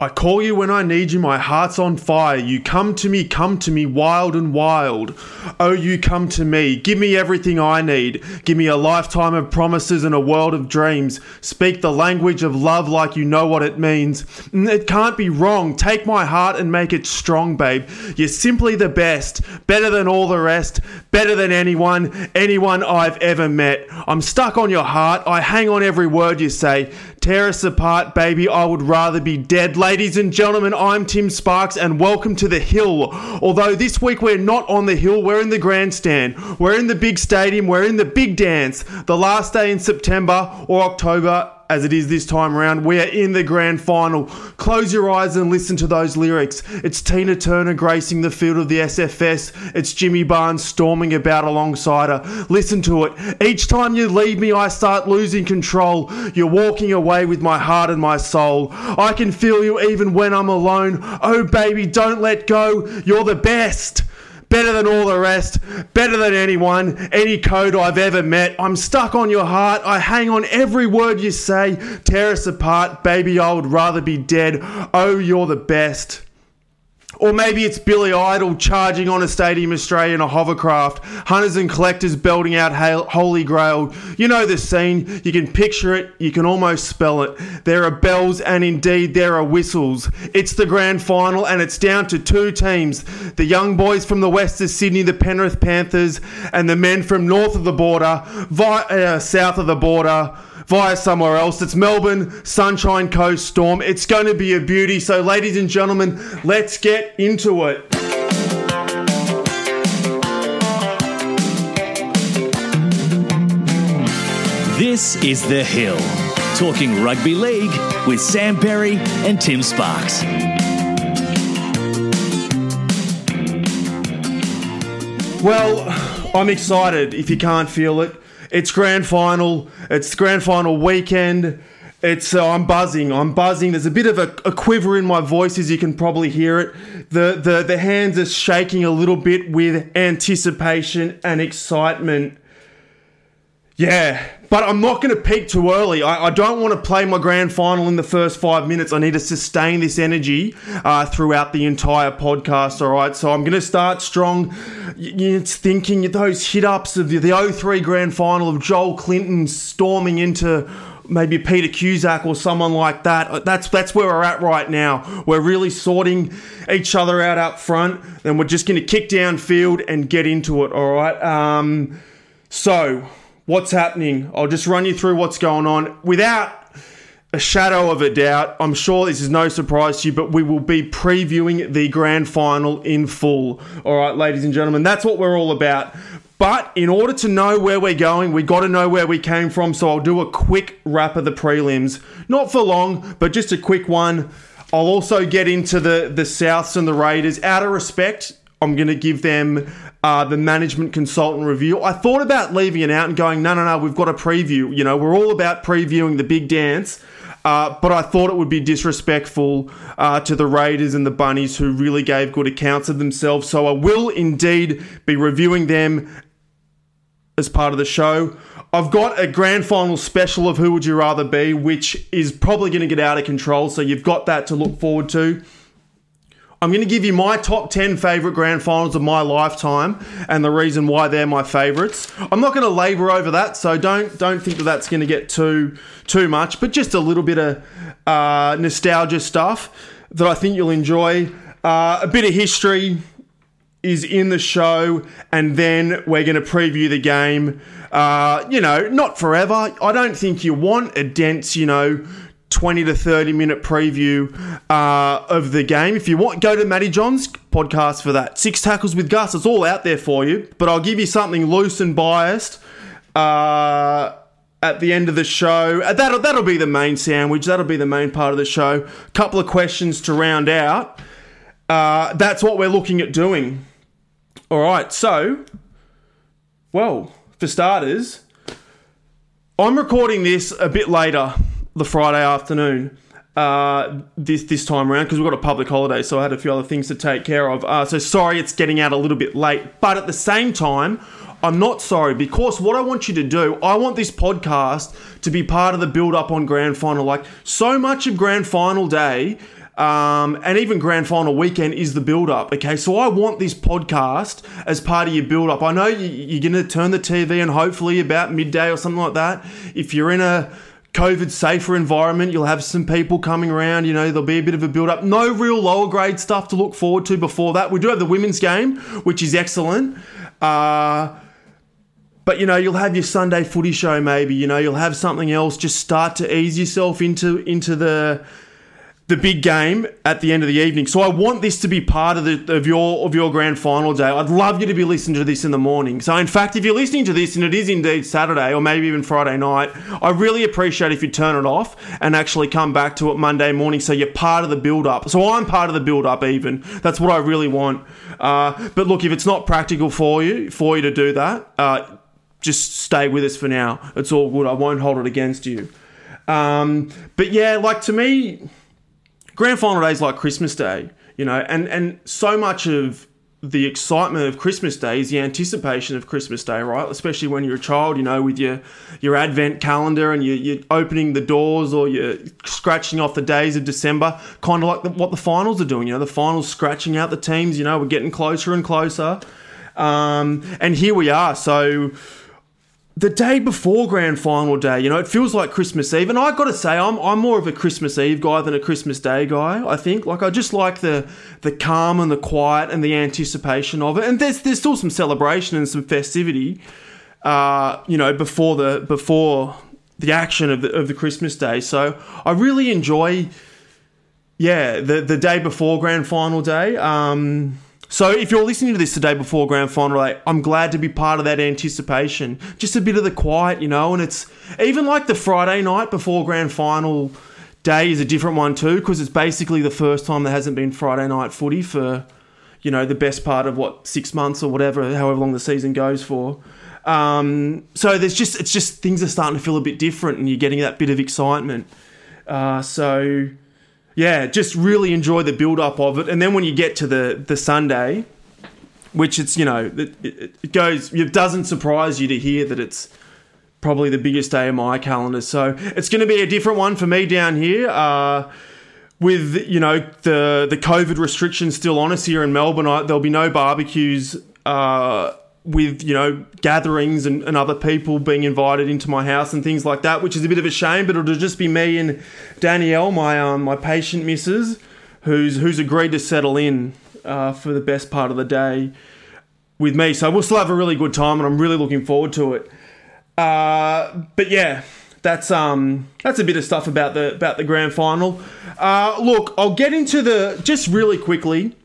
I call you when I need you, my heart's on fire. You come to me, come to me, wild and wild. Oh, you come to me, give me everything I need. Give me a lifetime of promises and a world of dreams. Speak the language of love like you know what it means. Mm, It can't be wrong. Take my heart and make it strong, babe. You're simply the best, better than all the rest, better than anyone, anyone I've ever met. I'm stuck on your heart. I hang on every word you say. Tear us apart, baby. I would rather be dead. Ladies and gentlemen, I'm Tim Sparks, and welcome to the Hill. Although this week we're not on the Hill, we're in the grandstand. We're in the big stadium. We're in the big dance. The last day in September or October. As it is this time around, we are in the grand final. Close your eyes and listen to those lyrics. It's Tina Turner gracing the field of the SFS. It's Jimmy Barnes storming about alongside her. Listen to it. Each time you leave me, I start losing control. You're walking away with my heart and my soul. I can feel you even when I'm alone. Oh, baby, don't let go. You're the best. Better than all the rest, better than anyone, any code I've ever met. I'm stuck on your heart. I hang on every word you say. Tear us apart, baby. I would rather be dead. Oh, you're the best. Or maybe it's Billy Idol charging on a Stadium Australia in a hovercraft, hunters and collectors belting out Holy Grail. You know the scene, you can picture it, you can almost spell it. There are bells and indeed there are whistles. It's the grand final and it's down to two teams the young boys from the west of Sydney, the Penrith Panthers, and the men from north of the border, vi- uh, south of the border via somewhere else. It's Melbourne, Sunshine Coast Storm. It's going to be a beauty. So, ladies and gentlemen, let's get into it. This is The Hill, talking rugby league with Sam Berry and Tim Sparks. Well, I'm excited if you can't feel it. It's grand final. It's grand final weekend. It's uh, I'm buzzing. I'm buzzing. There's a bit of a, a quiver in my voice as you can probably hear it. The the the hands are shaking a little bit with anticipation and excitement. Yeah, but I'm not going to peak too early. I, I don't want to play my grand final in the first five minutes. I need to sustain this energy uh, throughout the entire podcast, all right? So I'm going to start strong. It's thinking those hit ups of the, the 03 grand final of Joel Clinton storming into maybe Peter Cusack or someone like that. Uh, That's that's where we're at right now. We're really sorting each other out up front, and we're just going to kick downfield and get into it, all right? Um, so, what's happening? I'll just run you through what's going on without a shadow of a doubt. I'm sure this is no surprise to you, but we will be previewing the grand final in full. All right, ladies and gentlemen, that's what we're all about. But in order to know where we're going, we got to know where we came from. So I'll do a quick wrap of the prelims. Not for long, but just a quick one. I'll also get into the the Souths and the Raiders. Out of respect, I'm going to give them uh, the management consultant review. I thought about leaving it out and going, no, no, no, we've got a preview. You know, we're all about previewing the big dance. Uh, but I thought it would be disrespectful uh, to the Raiders and the Bunnies, who really gave good accounts of themselves. So I will indeed be reviewing them as part of the show. I've got a grand final special of Who Would You Rather Be, which is probably going to get out of control. So you've got that to look forward to. I'm going to give you my top 10 favorite grand finals of my lifetime and the reason why they're my favorites. I'm not going to labor over that, so don't don't think that that's going to get too too much, but just a little bit of uh, nostalgia stuff that I think you'll enjoy. Uh, a bit of history is in the show, and then we're going to preview the game. Uh, you know, not forever. I don't think you want a dense, you know, 20 to 30 minute preview uh, of the game. If you want, go to Matty John's podcast for that. Six tackles with Gus. It's all out there for you. But I'll give you something loose and biased uh, at the end of the show. Uh, That'll, that'll be the main sandwich. That'll be the main part of the show. A Couple of questions to round out. Uh, that's what we're looking at doing. All right. So, well, for starters, I'm recording this a bit later the Friday afternoon. Uh, this this time around because we've got a public holiday, so I had a few other things to take care of. Uh, so sorry, it's getting out a little bit late, but at the same time, I'm not sorry because what I want you to do, I want this podcast to be part of the build up on Grand Final. Like so much of Grand Final day Um, and even grand final weekend is the build up. Okay, so I want this podcast as part of your build up. I know you, you're going to turn the TV and hopefully about midday or something like that. If you're in a COVID safer environment, you'll have some people coming around. You know, there'll be a bit of a build up. No real lower grade stuff to look forward to before that. We do have the women's game, which is excellent. Uh, but you know, you'll have your Sunday footy show maybe. You know, you'll have something else. Just start to ease yourself into into the the big game at the end of the evening. So I want this to be part of the of your of your grand final day. I'd love you to be listening to this in the morning. So in fact, if you're listening to this and it is indeed Saturday or maybe even Friday night, I really appreciate if you turn it off and actually come back to it Monday morning so you're part of the build up. So I'm part of the build up even. That's what I really want. Uh, but look, if it's not practical for you for you to do that, uh, just stay with us for now. It's all good. I won't hold it against you. Um, but yeah, like to me grand final day is like Christmas Day, you know, and and so much of the excitement of Christmas Day is the anticipation of Christmas Day, right? Especially when you're a child, you know, with your your Advent calendar and you, you're opening the doors or you're scratching off the days of December, kind of like the, what the finals are doing. You know, the finals scratching out the teams. You know, we're getting closer and closer, um, and here we are. So the day before grand final day, you know, it feels like Christmas Eve. And I got to say, I'm, I'm more of a Christmas Eve guy than a Christmas Day guy. I think, like, I just like the the calm and the quiet and the anticipation of it. And there's there's still some celebration and some festivity, uh, you know, before the before the action of the of the Christmas Day. So I really enjoy, yeah, the the day before grand final day. Um, so if you're listening to this today before grand final day, I'm glad to be part of that anticipation. Just a bit of the quiet, you know, and it's even like the Friday night before grand final day is a different one too because it's basically the first time there hasn't been Friday night footy for you know the best part of what six months or whatever, however long the season goes for. Um, so there's just it's just things are starting to feel a bit different, and you're getting that bit of excitement. Uh, so yeah, just really enjoy the build up of it. And then when you get to the the Sunday, which it's you know it, it goes, it doesn't surprise you to hear that it's probably the biggest day of my calendar. So it's going to be a different one for me down here. Uh, with you know the the COVID restrictions still on us here in Melbourne, I, there'll be no barbecues. Uh, with you know gatherings and, and, other people being invited into my house and things like that, which is a bit of a shame. But it'll just be me and Danielle, my um, my patient missus, who's who's agreed to settle in uh, for the best part of the day with me. So we'll still have a really good time, and I'm really looking forward to it. Uh, but yeah, that's um that's a bit of stuff about the about the grand final. Uh, look, I'll get into the just really quickly.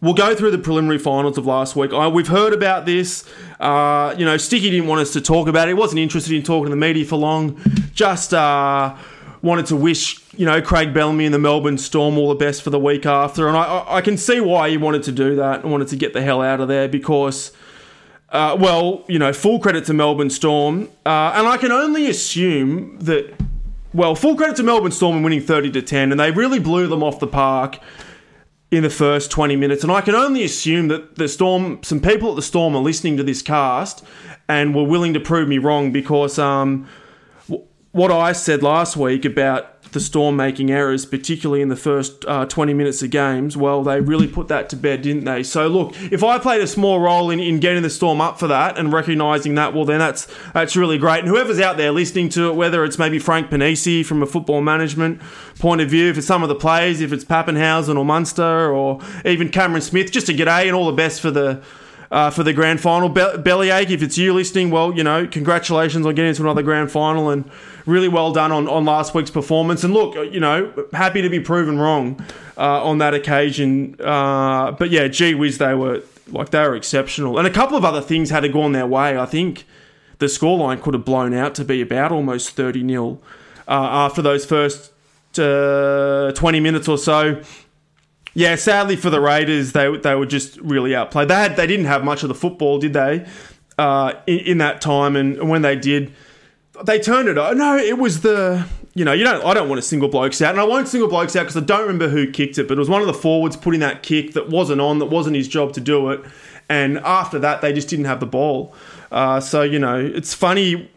We'll go through the preliminary finals of last week. I, we've heard about this. Uh, you know, Sticky didn't want us to talk about it. He wasn't interested in talking to the media for long. Just uh, wanted to wish, you know, Craig Bellamy and the Melbourne Storm all the best for the week after. And I, I can see why he wanted to do that and wanted to get the hell out of there because, uh, well, you know, full credit to Melbourne Storm. Uh, and I can only assume that, well, full credit to Melbourne Storm in winning 30 to 10. And they really blew them off the park in the first 20 minutes. And I can only assume that the Storm, some people at the Storm are listening to this cast and were willing to prove me wrong because um, what I said last week about the Storm making errors, particularly in the first uh, 20 minutes of games, well, they really put that to bed, didn't they? So, look, if I played a small role in, in getting the Storm up for that and recognising that, well, then that's that's really great. And whoever's out there listening to it, whether it's maybe Frank Ponissi from a football management point of view, it's some of the players, if it's Papenhuyzen or Munster or even Cameron Smith, just a g'day and all the best for the uh, for the grand final. Be- Bellyache, if it's you listening, well, you know, congratulations on getting to another grand final and really well done on, on last week's performance. And look, you know, happy to be proven wrong uh, on that occasion. Uh, but yeah, gee whiz, they were like they were exceptional. And a couple of other things had to gone their way. I think the scoreline could have blown out to be about almost 30 nil uh, after those first uh, 20 minutes or so. Yeah, sadly for the Raiders, they they were just really outplayed. They had they didn't have much of the football, did they? Uh, in, in, that time, and when they did, they turned it. No, it was the you know you don't. I don't want to single blokes out, and I won't single blokes out because I don't remember who kicked it, but it was one of the forwards putting that kick that wasn't on, that wasn't his job to do it, and after that they just didn't have the ball. Uh, so you know it's funny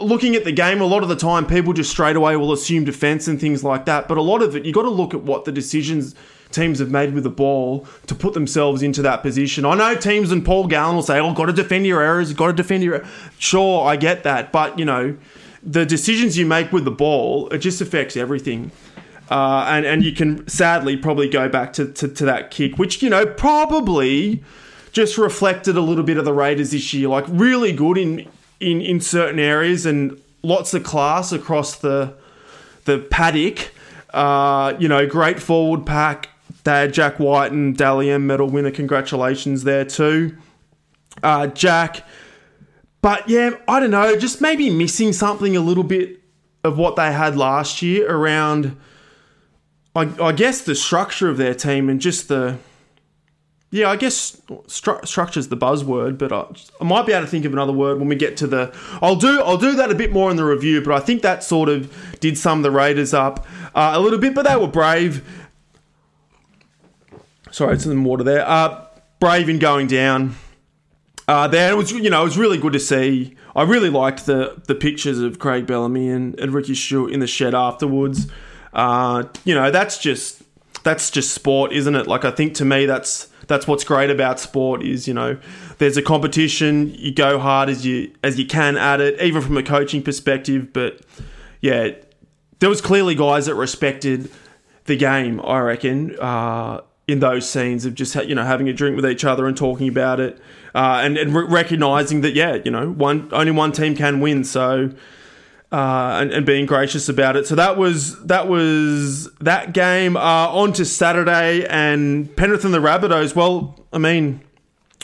looking at the game, a lot of the time people just straight away will assume defense and things like that. But a lot of it, you got to look at what the decisions teams have made with the ball to put themselves into that position. I know teams and Paul Gallen will say, "Oh, got to defend your errors, got to defend your." Sure, I get that, but you know, the decisions you make with the ball, it just affects everything. Uh, and and you can sadly probably go back to, to, to that kick, which you know probably just reflected a little bit of the Raiders this year. Like really good in in in certain areas and lots of class across the the paddock. Uh, you know, great forward pack. They had Jack Wighton and Dally M medal winner. Congratulations there too, uh, Jack. But yeah, I don't know, just maybe missing something a little bit of what they had last year around. I, I guess the structure of their team and just the yeah, I guess stru- structure's the buzzword, but I, I, might be able to think of another word when we get to the. I'll do I'll do that a bit more in the review, but I think that sort of did sum the Raiders up uh, a little bit. But they were brave. Sorry, it's some water there. Uh, brave in going down. Uh, there it was, you know, it was really good to see. I really liked the the pictures of Craig Bellamy and, and Ricky Stuart in the shed afterwards. Uh, you know, that's just that's just sport, isn't it? Like I think to me, that's that's what's great about sport is you know there's a competition you go hard as you as you can at it even from a coaching perspective but yeah there was clearly guys that respected the game i reckon uh, in those scenes of just you know having a drink with each other and talking about it uh, and, and re- recognizing that yeah you know one only one team can win so uh, and, and, being gracious about it. So that was that was that game. Uh, on to Saturday and Penrith and the Rabbitohs. Well, I mean,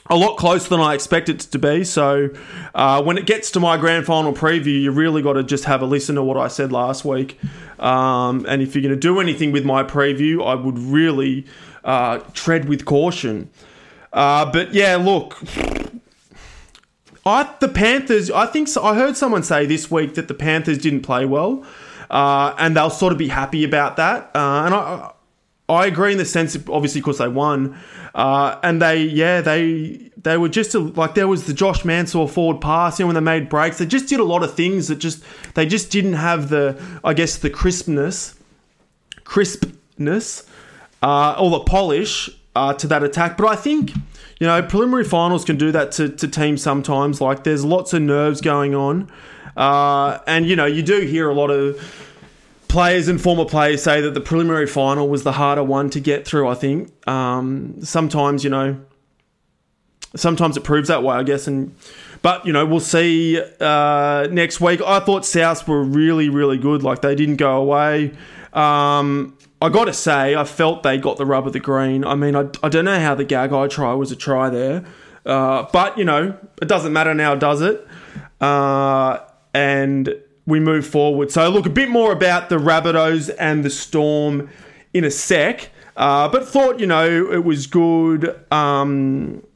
a lot closer than I expected it to be. So uh, when it gets to my grand final preview, you really got to just have a listen to what I said last week. Um, and if you're going to do anything with my preview, I would really uh, tread with caution. Uh, but yeah, look, I the Panthers. I think so, I heard someone say this week that the Panthers didn't play well, uh, and they'll sort of be happy about that. Uh, and I I agree in the sense, of, obviously, because they won, uh, and they yeah they they were just a, like there was the Josh Mansour forward pass. You know when they made breaks, they just did a lot of things that just they just didn't have the I guess the crispness, crispness, uh, or the polish uh, to that attack. But I think you know, preliminary finals can do that to, to teams sometimes. Like, there's lots of nerves going on. Uh, and, you know, you do hear a lot of players and former players say that the preliminary final was the harder one to get through, I think. Um, sometimes, you know, sometimes it proves that way, I guess. And But, you know, we'll see uh, next week. I thought Souths were really, really good. Like, they didn't go away. Um, I got to say, I felt they got the rub of the green. I mean, I, I don't know how the Gagai try was a try there, uh, but you know, it doesn't matter now, does it? Uh, and we move forward. So, look a bit more about the Rabbitohs and the Storm in a sec, uh, but thought you know it was good um,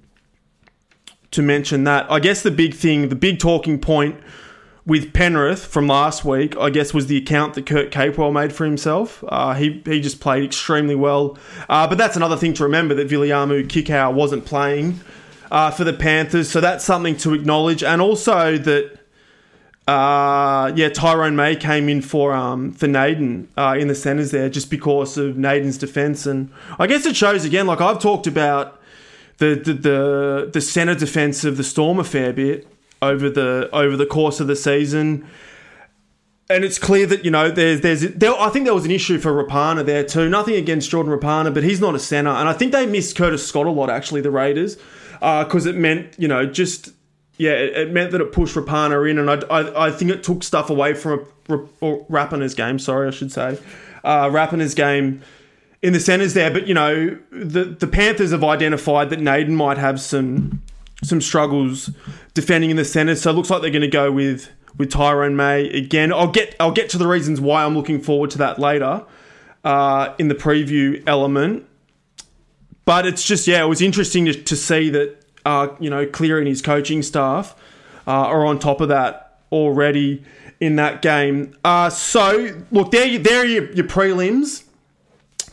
to mention that. I guess the big thing, the big talking point with Penrith from last week, I guess, was the account that Kurt Capewell made for himself. Uh, he, he just played extremely well. Uh, but that's another thing to remember that Viliame Kikau wasn't playing uh, for the Panthers. So that's something to acknowledge. And also that, uh, yeah, Tyrone May came in for um, for Naden uh, in the centres there just because of Naden's defence. And I guess it shows again, like I've talked about the, the, the, the centre defence of the Storm a fair bit over the over the course of the season. And it's clear that you know there's there's there, I think there was an issue for Rapana there too. Nothing against Jordan Rapana, but he's not a center, and I think they missed Curtis Scott a lot actually. The Raiders, because uh, it meant you know just yeah, it, it, meant that it pushed Rapana in, and I, I, I think it took stuff away from Rapana's game. Sorry, I should say, uh, Rapana's game in the centers there. But you know the the Panthers have identified that Naden might have some some struggles defending in the centre. So it looks like they're going to go with with Tyrone May again. I'll get I'll get to the reasons why I'm looking forward to that later uh, in the preview element. But it's just yeah, it was interesting to, to see that uh, you know Cleary and his coaching staff uh, are on top of that already in that game. Uh, so look, there there are your, your prelims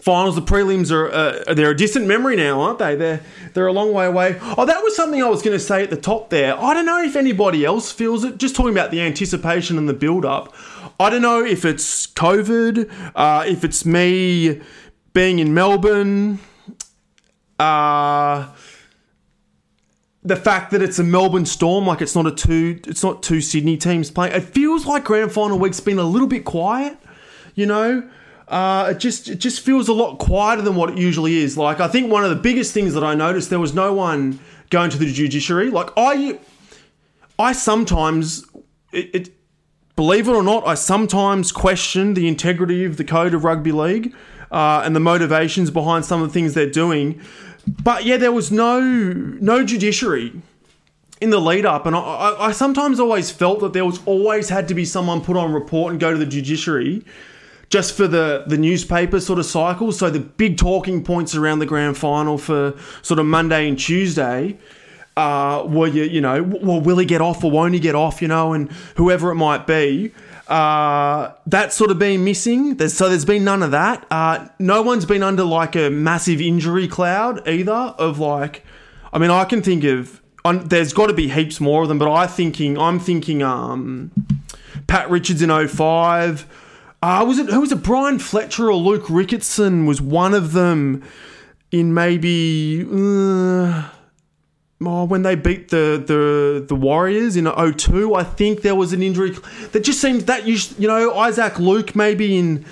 finals, the prelims are uh, they're a distant memory now, aren't they? They're they're a long way away. Oh, that was something I was going to say at the top there. I don't know if anybody else feels it. Just talking about the anticipation and the build up. I don't know if it's COVID, uh, if it's me being in Melbourne. Uh, the fact that it's a Melbourne Storm, like it's not a two, it's not two Sydney teams playing. It feels like grand final week's been a little bit quiet, you know. Uh, it just it just feels a lot quieter than what it usually is. Like I think one of the biggest things that I noticed there was no one going to the judiciary. Like I, I sometimes it, it believe it or not, I sometimes question the integrity of the code of rugby league uh, and the motivations behind some of the things they're doing. But yeah, there was no no judiciary in the lead up, and I, I, I sometimes always felt that there was always had to be someone put on report and go to the judiciary just for the the newspaper sort of cycle. So the big talking points around the grand final for sort of Monday and Tuesday uh, were you you know well will he get off or won't he get off you know and whoever it might be. Uh, that's sort of been missing. There's, so there's been none of that. Uh, no one's been under like a massive injury cloud either. Of like, I mean, I can think of. There's got to be heaps more of them, but I thinking I'm thinking um, Pat Richards in 05. Uh, was it who was it? Bryan Fletcher or Luke Ricketson was one of them in maybe. Uh, oh, when they beat the the the Warriors in 02, I think there was an injury that just seems that you you know Isaac Luke maybe in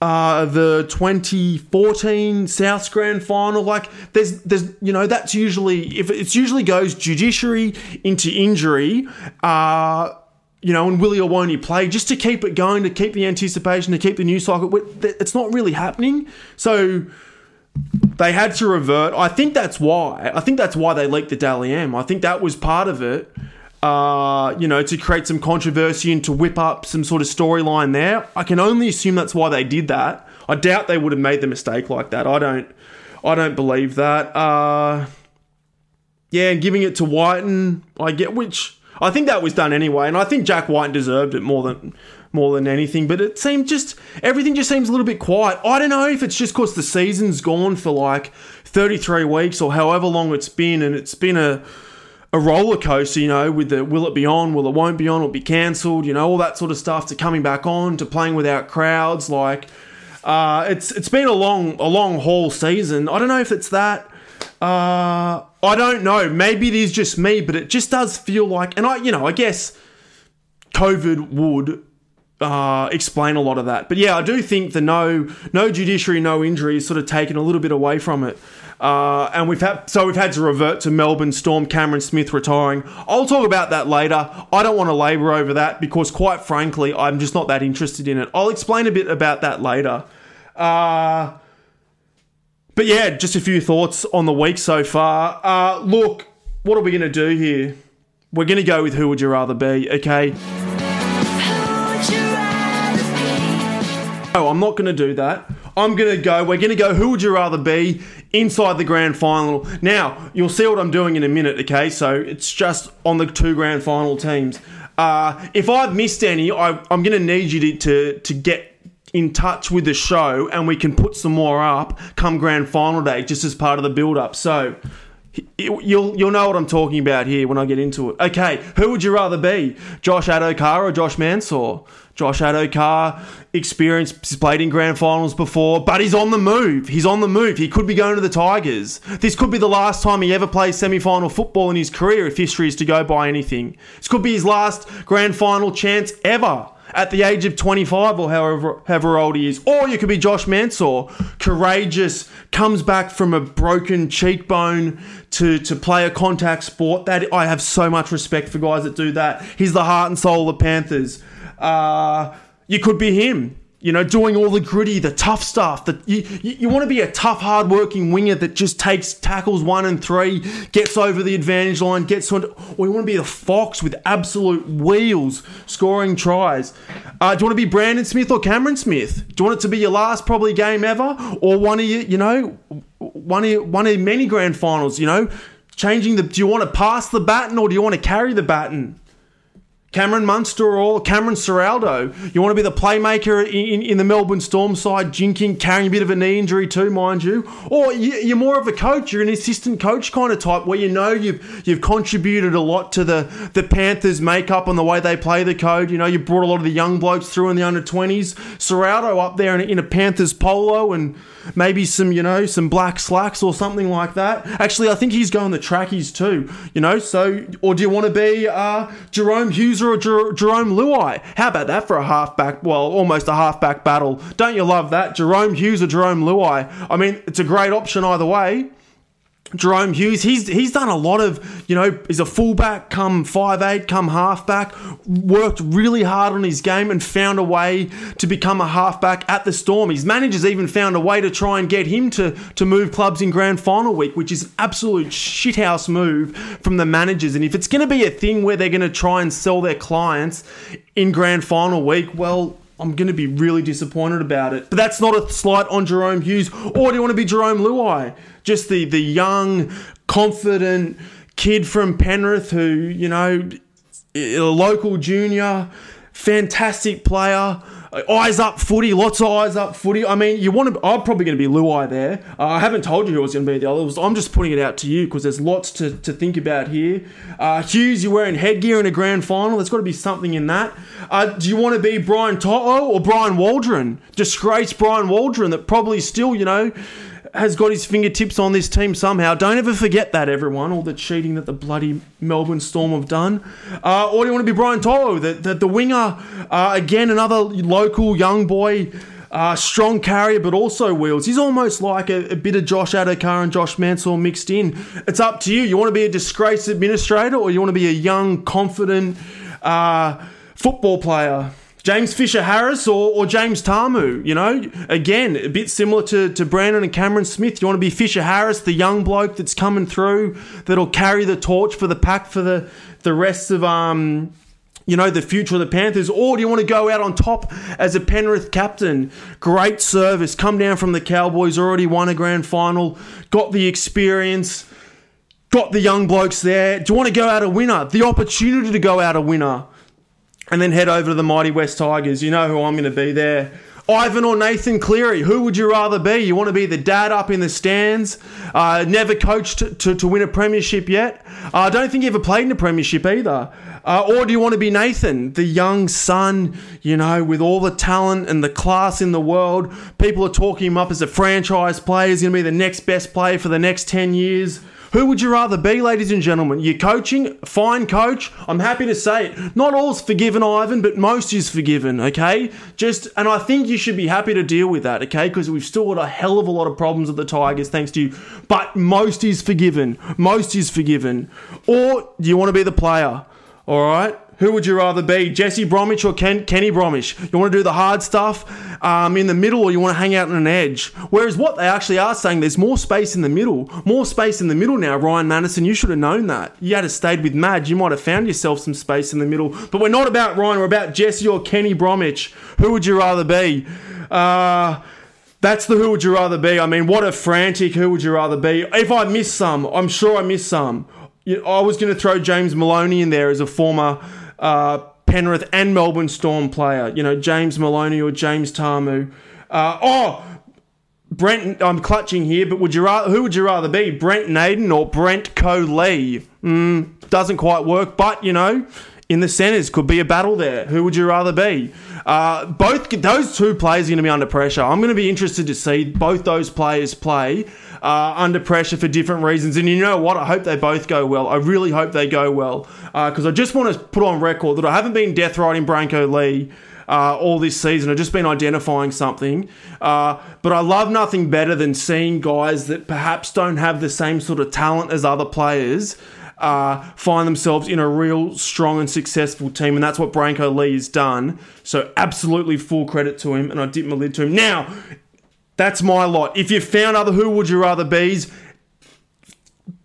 uh, the 2014 South Grand Final. Like there's there's you know that's usually if it's usually goes judiciary into injury. Uh, you know, and will he or won't play just to keep it going, to keep the anticipation, to keep the news cycle. It's not really happening. So they had to revert. I think that's why. I think that's why they leaked the Dally M. I think that was part of it. Uh, you know, to create some controversy and to whip up some sort of storyline there. I can only assume that's why they did that. I doubt they would have made the mistake like that. I don't. I don't believe that. Uh, yeah, and giving it to Wighton, I get which I think that was done anyway, and I think Jack Wighton deserved it more than more than anything. But it seemed just everything just seems a little bit quiet. I don't know if it's just because the season's gone for like 33 weeks or however long it's been, and it's been a a roller coaster, you know, with the will it be on, will it won't be on, will be cancelled, you know, all that sort of stuff. To coming back on, to playing without crowds, like uh, it's it's been a long a long haul season. I don't know if it's that. Uh, I don't know. Maybe it is just me, but it just does feel like, and I, you know, I guess COVID would uh, explain a lot of that. But yeah, I do think the no no judiciary, no injury is sort of taken a little bit away from it. Uh, and we've had so we've had to revert to Melbourne Storm Cameron Smith retiring. I'll talk about that later. I don't want to labour over that because, quite frankly, I'm just not that interested in it. I'll explain a bit about that later. Uh, but yeah, just a few thoughts on the week so far. Uh, look, what are we going to do here? We're going to go with who would you rather be, okay? No, I'm not going to do that. I'm going to go, we're going to go, who would you rather be inside the grand final? Now, you'll see what I'm doing in a minute, okay? So it's just on the two grand final teams. Uh, if I've missed any, I, am going to need you to, to, to get in touch with the show and we can put some more up come grand final day just as part of the build up. So you'll you'll know what I'm talking about here when I get into it. Okay, who would you rather be? Josh Addo-Carr or Josh Mansour? Josh Addo-Carr experienced played in grand finals before, but he's on the move. He's on the move. He could be going to the Tigers. This could be the last time he ever plays semi-final football in his career if history is to go by anything. This could be his last grand final chance ever at the age of 25 or however, however old he is. Or you could be Josh Mansour, courageous, comes back from a broken cheekbone to, to play a contact sport. That I have so much respect for guys that do that. He's the heart and soul of the Panthers. Uh, you could be him you know, doing all the gritty, the tough stuff. That you, you, you want to be a tough, hard-working winger that just takes tackles one and three, gets over the advantage line, gets on. Or you want to be the fox with absolute wheels, scoring tries. Uh, do you want to be Brandon Smith or Cameron Smith? Do you want it to be your last probably game ever, or one of you, you know, one of one of many grand finals? You know, changing the. Do you want to pass the baton or do you want to carry the baton? Cameron Munster or Cameron Ciraldo. You want to be the playmaker in, in, the Melbourne Storm side, jinking, carrying a bit of a knee injury too, mind you. Or you're more of a coach. You're an assistant coach kind of type where you know you've you've contributed a lot to the, the Panthers' makeup and the way they play the code. You know, you brought a lot of the young blokes through in the under 20s. Ciraldo up there in, in a Panthers polo and maybe some, you know, some black slacks or something like that. Actually, I think he's going the trackies too, you know. So, or do you want to be uh, Jahrome Hughes or Jer- Jarome Luai? How about that for a halfback? Well, almost a halfback battle. Don't you love that? Jerome Hughes or Jerome Luai? I mean, it's a great option either way. Jahrome Hughes, he's he's done a lot of, you know, he's a fullback, come five eight, come halfback, worked really hard on his game and found a way to become a halfback at the Storm. His managers even found a way to try and get him to, to move clubs in grand final week, which is an absolute shithouse move from the managers. And if it's going to be a thing where they're going to try and sell their clients in grand final week, well, I'm going to be really disappointed about it. But that's not a slight on Jerome Hughes. Or do you want to be Jerome Luai? Just the, the young, confident kid from Penrith who, you know, a local junior, fantastic player eyes up footy, lots of eyes up footy. I mean, you want to. I'm probably going to be Luai there. Uh, I haven't told you who was going to be the others. I'm just putting it out to you because there's lots to, to think about here. Uh, Hughes, you're wearing headgear in a grand final. There's got to be something in that. Uh, do you want to be Brian To'o or Brian Waldron? Disgraced Brian Waldron that probably still, you know has got his fingertips on this team somehow. Don't ever forget that, everyone. All the cheating that the bloody Melbourne Storm have done. Uh, or do you want to be Brian To'o, the, the, the winger? Uh, again, another local young boy. Uh, strong carrier, but also wheels. He's almost like a, a, bit of Josh Addo-Carr and Josh Mansour mixed in. It's up to you. You want to be a disgraced administrator, or you want to be a young, confident uh, football player? James Fisher Harris or, or James Tamou, you know, again, a bit similar to, to Brandon and Cameron Smith. You want to be Fisher Harris, the young bloke that's coming through, that'll carry the torch for the pack for the, the rest of um, you know, the future of the Panthers, or do you want to go out on top as a Penrith captain? Great service, come down from the Cowboys, already won a grand final, got the experience, got the young blokes there. Do you want to go out a winner? The opportunity to go out a winner and then head over to the mighty West Tigers. You know who I'm going to be there. Ivan or Nathan Cleary, who would you rather be? You want to be the dad up in the stands, uh, never coached to, to, win a premiership yet? I uh, don't think you ever played in a premiership either. Uh, or do you want to be Nathan, the young son, you know, with all the talent and the class in the world? People are talking him up as a franchise player. He's going to be the next best player for the next 10 years. Who would you rather be, ladies and gentlemen? You're coaching, fine coach. I'm happy to say it. Not all's forgiven, Ivan, but most is forgiven, okay? Just, and I think you should be happy to deal with that, okay? Because we've still got a hell of a lot of problems with the Tigers, thanks to you. But most is forgiven. Most is forgiven. Or you want to be the player? All right? Who would you rather be, Jesse Bromwich or Ken, Kenny Bromwich? You want to do the hard stuff um, in the middle, or you want to hang out on an edge? Whereas what they actually are saying, there's more space in the middle, more space in the middle now. Ryan Matterson. you should have known that. You had to stayed with Madge, you might have found yourself some space in the middle. But we're not about Ryan, we're about Jesse or Kenny Bromwich. Who would you rather be? Uh, that's the who would you rather be. I mean, what a frantic who would you rather be. If I miss some, I'm sure I miss some. I was going to throw James Maloney in there as a former uh, Penrith and Melbourne Storm player. You know, James Maloney or James Tamou. Uh, oh, Brent, I'm clutching here, but would you rather, who would you rather be, Brent Naden or Brent Lee? Mm, doesn't quite work, but you know, in the centres could be a battle there. Who would you rather be? Uh, both those two players are going to be under pressure. I'm going to be interested to see both those players play uh, under pressure for different reasons. And you know what? I hope they both go well. I really hope they go well because uh, I just want to put on record that I haven't been death riding Brenko Lee. Uh, all this season. I've just been identifying something. Uh, but I love nothing better than seeing guys that perhaps don't have the same sort of talent as other players. Uh, find themselves in a real strong and successful team, and that's what Brenko Lee has done. So, absolutely full credit to him, and I dip my lid to him. Now, that's my lot. If you found other who would you rather be's,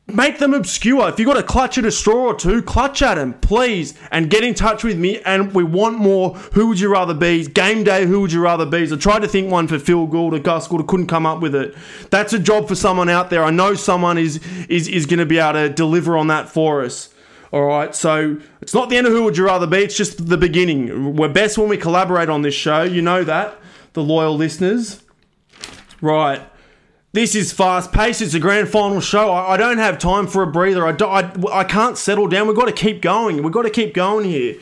make them obscure. If you've got to clutch at a straw or two, clutch at them, please, and get in touch with me. And we want more. Who would you rather be? Game day. Who would you rather be? I tried to think one for Phil Gould or Gus Gould. I couldn't come up with it. That's a job for someone out there. I know someone is is is going to be able to deliver on that for us. All right, so It's not the end of who would you rather be. It's just the beginning. We're best when we collaborate on this show. You know that, the loyal listeners. Right. This is fast paced. It's a grand final show. I, I don't have time for a breather. I, do, I, I can't settle down. We've got to keep going. We've got to keep going here.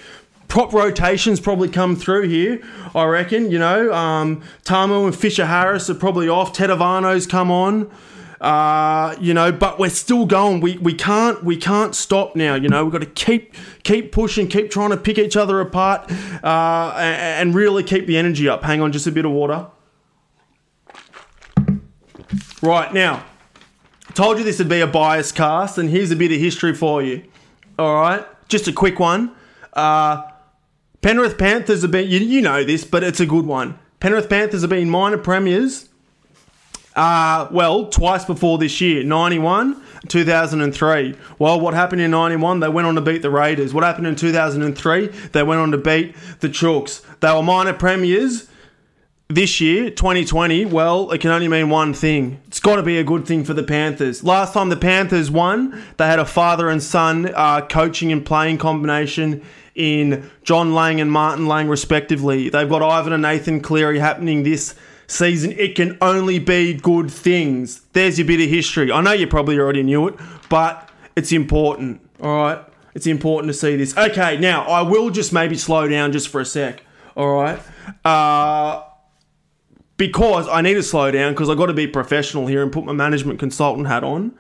Prop rotations probably come through here, I reckon. You know, um, Tamou and Fisher Harris are probably off. Tedovano's come on. Uh, you know, but we're still going. We we can't we can't stop now. You know, we've got to keep keep pushing, keep trying to pick each other apart, uh, and, and really keep the energy up. Hang on, just a bit of water. Right now, told you this would be a biased cast, and here's a bit of history for you. All right, just a quick one. Uh, Penrith Panthers have been, you, you know this, but it's a good one. Penrith Panthers have been minor premiers uh, well, twice before this year, 91, 2003. Well, what happened in 91? They went on to beat the Raiders. What happened in 2003? They went on to beat the Chooks. They were minor premiers. This year, 2020, well, it can only mean one thing. It's got to be a good thing for the Panthers. Last time the Panthers won, they had a father and son uh, coaching and playing combination in John Lang and Martin Lang, respectively. They've got Ivan and Nathan Cleary happening this season, it can only be good things. There's your bit of history. I know you probably already knew it, but it's important. All right, it's important to see this. Okay, now I will just maybe slow down just for a sec. All right, uh, because I need to slow down because I got to be professional here and put my management consultant hat on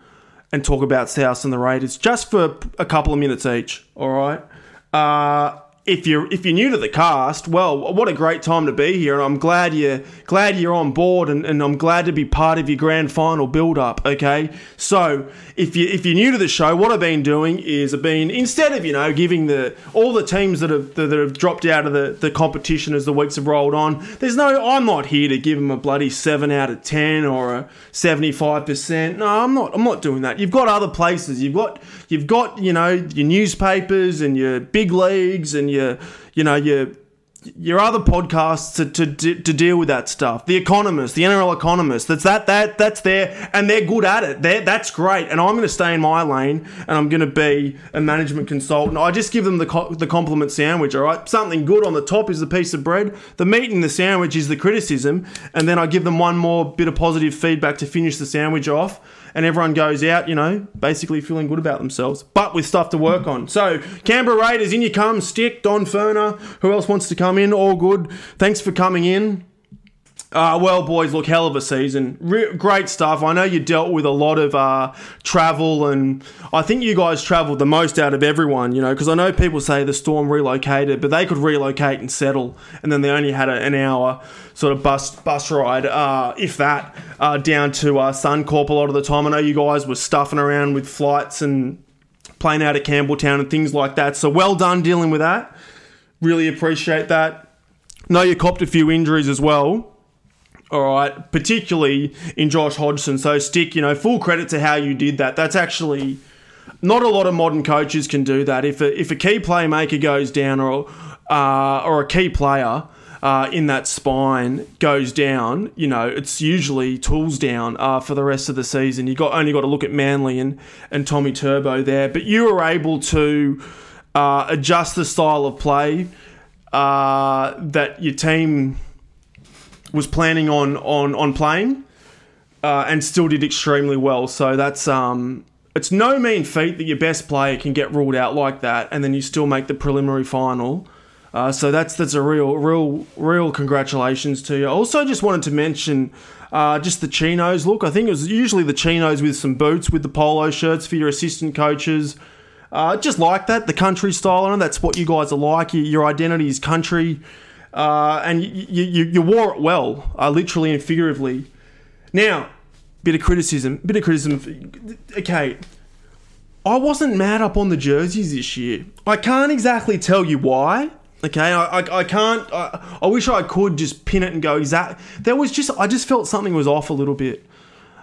and talk about South and the Raiders just for a couple of minutes each. All right. Uh, if you're if you're new to the cast, well, what a great time to be here, and I'm glad you glad you're on board, and, and I'm glad to be part of your grand final build up. Okay, so if you if you're new to the show, what I've been doing is I've been instead of you know giving the all the teams that have that have dropped out of the, the competition as the weeks have rolled on. There's no I'm not here to give them a bloody seven out of ten or a seventy five percent. No, I'm not. I'm not doing that. You've got other places. You've got you've got you know your newspapers and your big leagues and your you know your your other podcasts to, to, to deal with that stuff. The Economist, the NRL Economist, that's that that that's there, and they're good at it. They're, that's great, and I'm going to stay in my lane, and I'm going to be a management consultant. I just give them the co- the compliment sandwich. All right, something good on the top is the piece of bread. The meat in the sandwich is the criticism, and then I give them one more bit of positive feedback to finish the sandwich off and everyone goes out, you know, basically feeling good about themselves, but with stuff to work on. So, Canberra Raiders, in you come, Stick, Don Furner, who else wants to come in? All good. Thanks for coming in. Uh, well, boys, look, hell of a season. Re- great stuff. I know you dealt with a lot of uh, travel, and I think you guys travelled the most out of everyone, you know, because I know people say the Storm relocated, but they could relocate and settle, and then they only had a, an hour sort of bus bus ride, uh, if that, uh, down to uh, Suncorp a lot of the time. I know you guys were stuffing around with flights and playing out at Campbelltown and things like that. So well done dealing with that. Really appreciate that. Know you copped a few injuries as well all right, particularly in Josh Hodgson. So, Stick, you know, full credit to how you did that. That's actually not a lot of modern coaches can do that. If a, if a key playmaker goes down or, uh, or a key player uh, in that spine goes down, you know, it's usually tools down uh, for the rest of the season. You got only got to look at Manly and, and Tommy Turbo there. But you were able to uh, adjust the style of play uh, that your team was planning on on on playing, uh, and still did extremely well. So that's um, it's no mean feat that your best player can get ruled out like that, and then you still make the preliminary final. Uh, so that's that's a real real real congratulations to you. Also just wanted to mention. Uh, just the chinos look. I think it was usually the chinos with some boots with the polo shirts for your assistant coaches. Uh, just like that, the country style. I know that's what you guys are like. Your identity is country uh, and you, you, you wore it well, uh, literally and figuratively. Now, bit of criticism, bit of criticism. Okay, I wasn't mad up on the jerseys this year. I can't exactly tell you why. Okay, I, I, I can't. I, I wish I could just pin it and go exact. There was just I just felt something was off a little bit.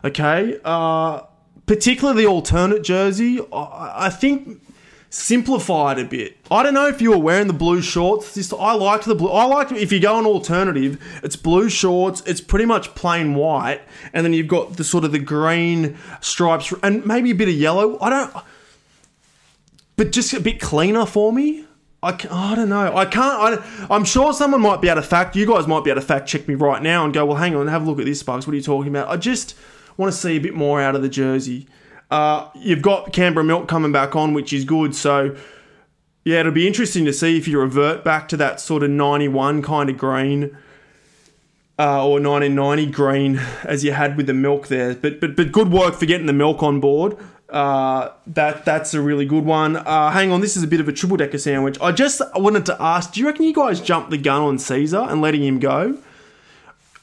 Okay, uh, particularly the alternate jersey. I, I think simplified a bit. I don't know if you were wearing the blue shorts. Just, I liked the blue. I like if you go an alternative, it's blue shorts. It's pretty much plain white, and then you've got the sort of the green stripes and maybe a bit of yellow. I don't. but just a bit cleaner for me. I, I don't know. I can't. I, I'm sure someone might be able to fact. You guys might be able to fact check me right now and go, well, hang on, have a look at this, Bugs. What are you talking about? I just want to see a bit more out of the jersey. Uh, you've got Canberra Milk coming back on, which is good. So, yeah, it'll be interesting to see if you revert back to that sort of 91 kind of green uh, or 1990 green as you had with the milk there. But but but good work for getting the milk on board. Uh, that that's a really good one. Uh, hang on, this is a bit of a triple decker sandwich. I just wanted to ask: Do you reckon you guys jumped the gun on Caesar and letting him go?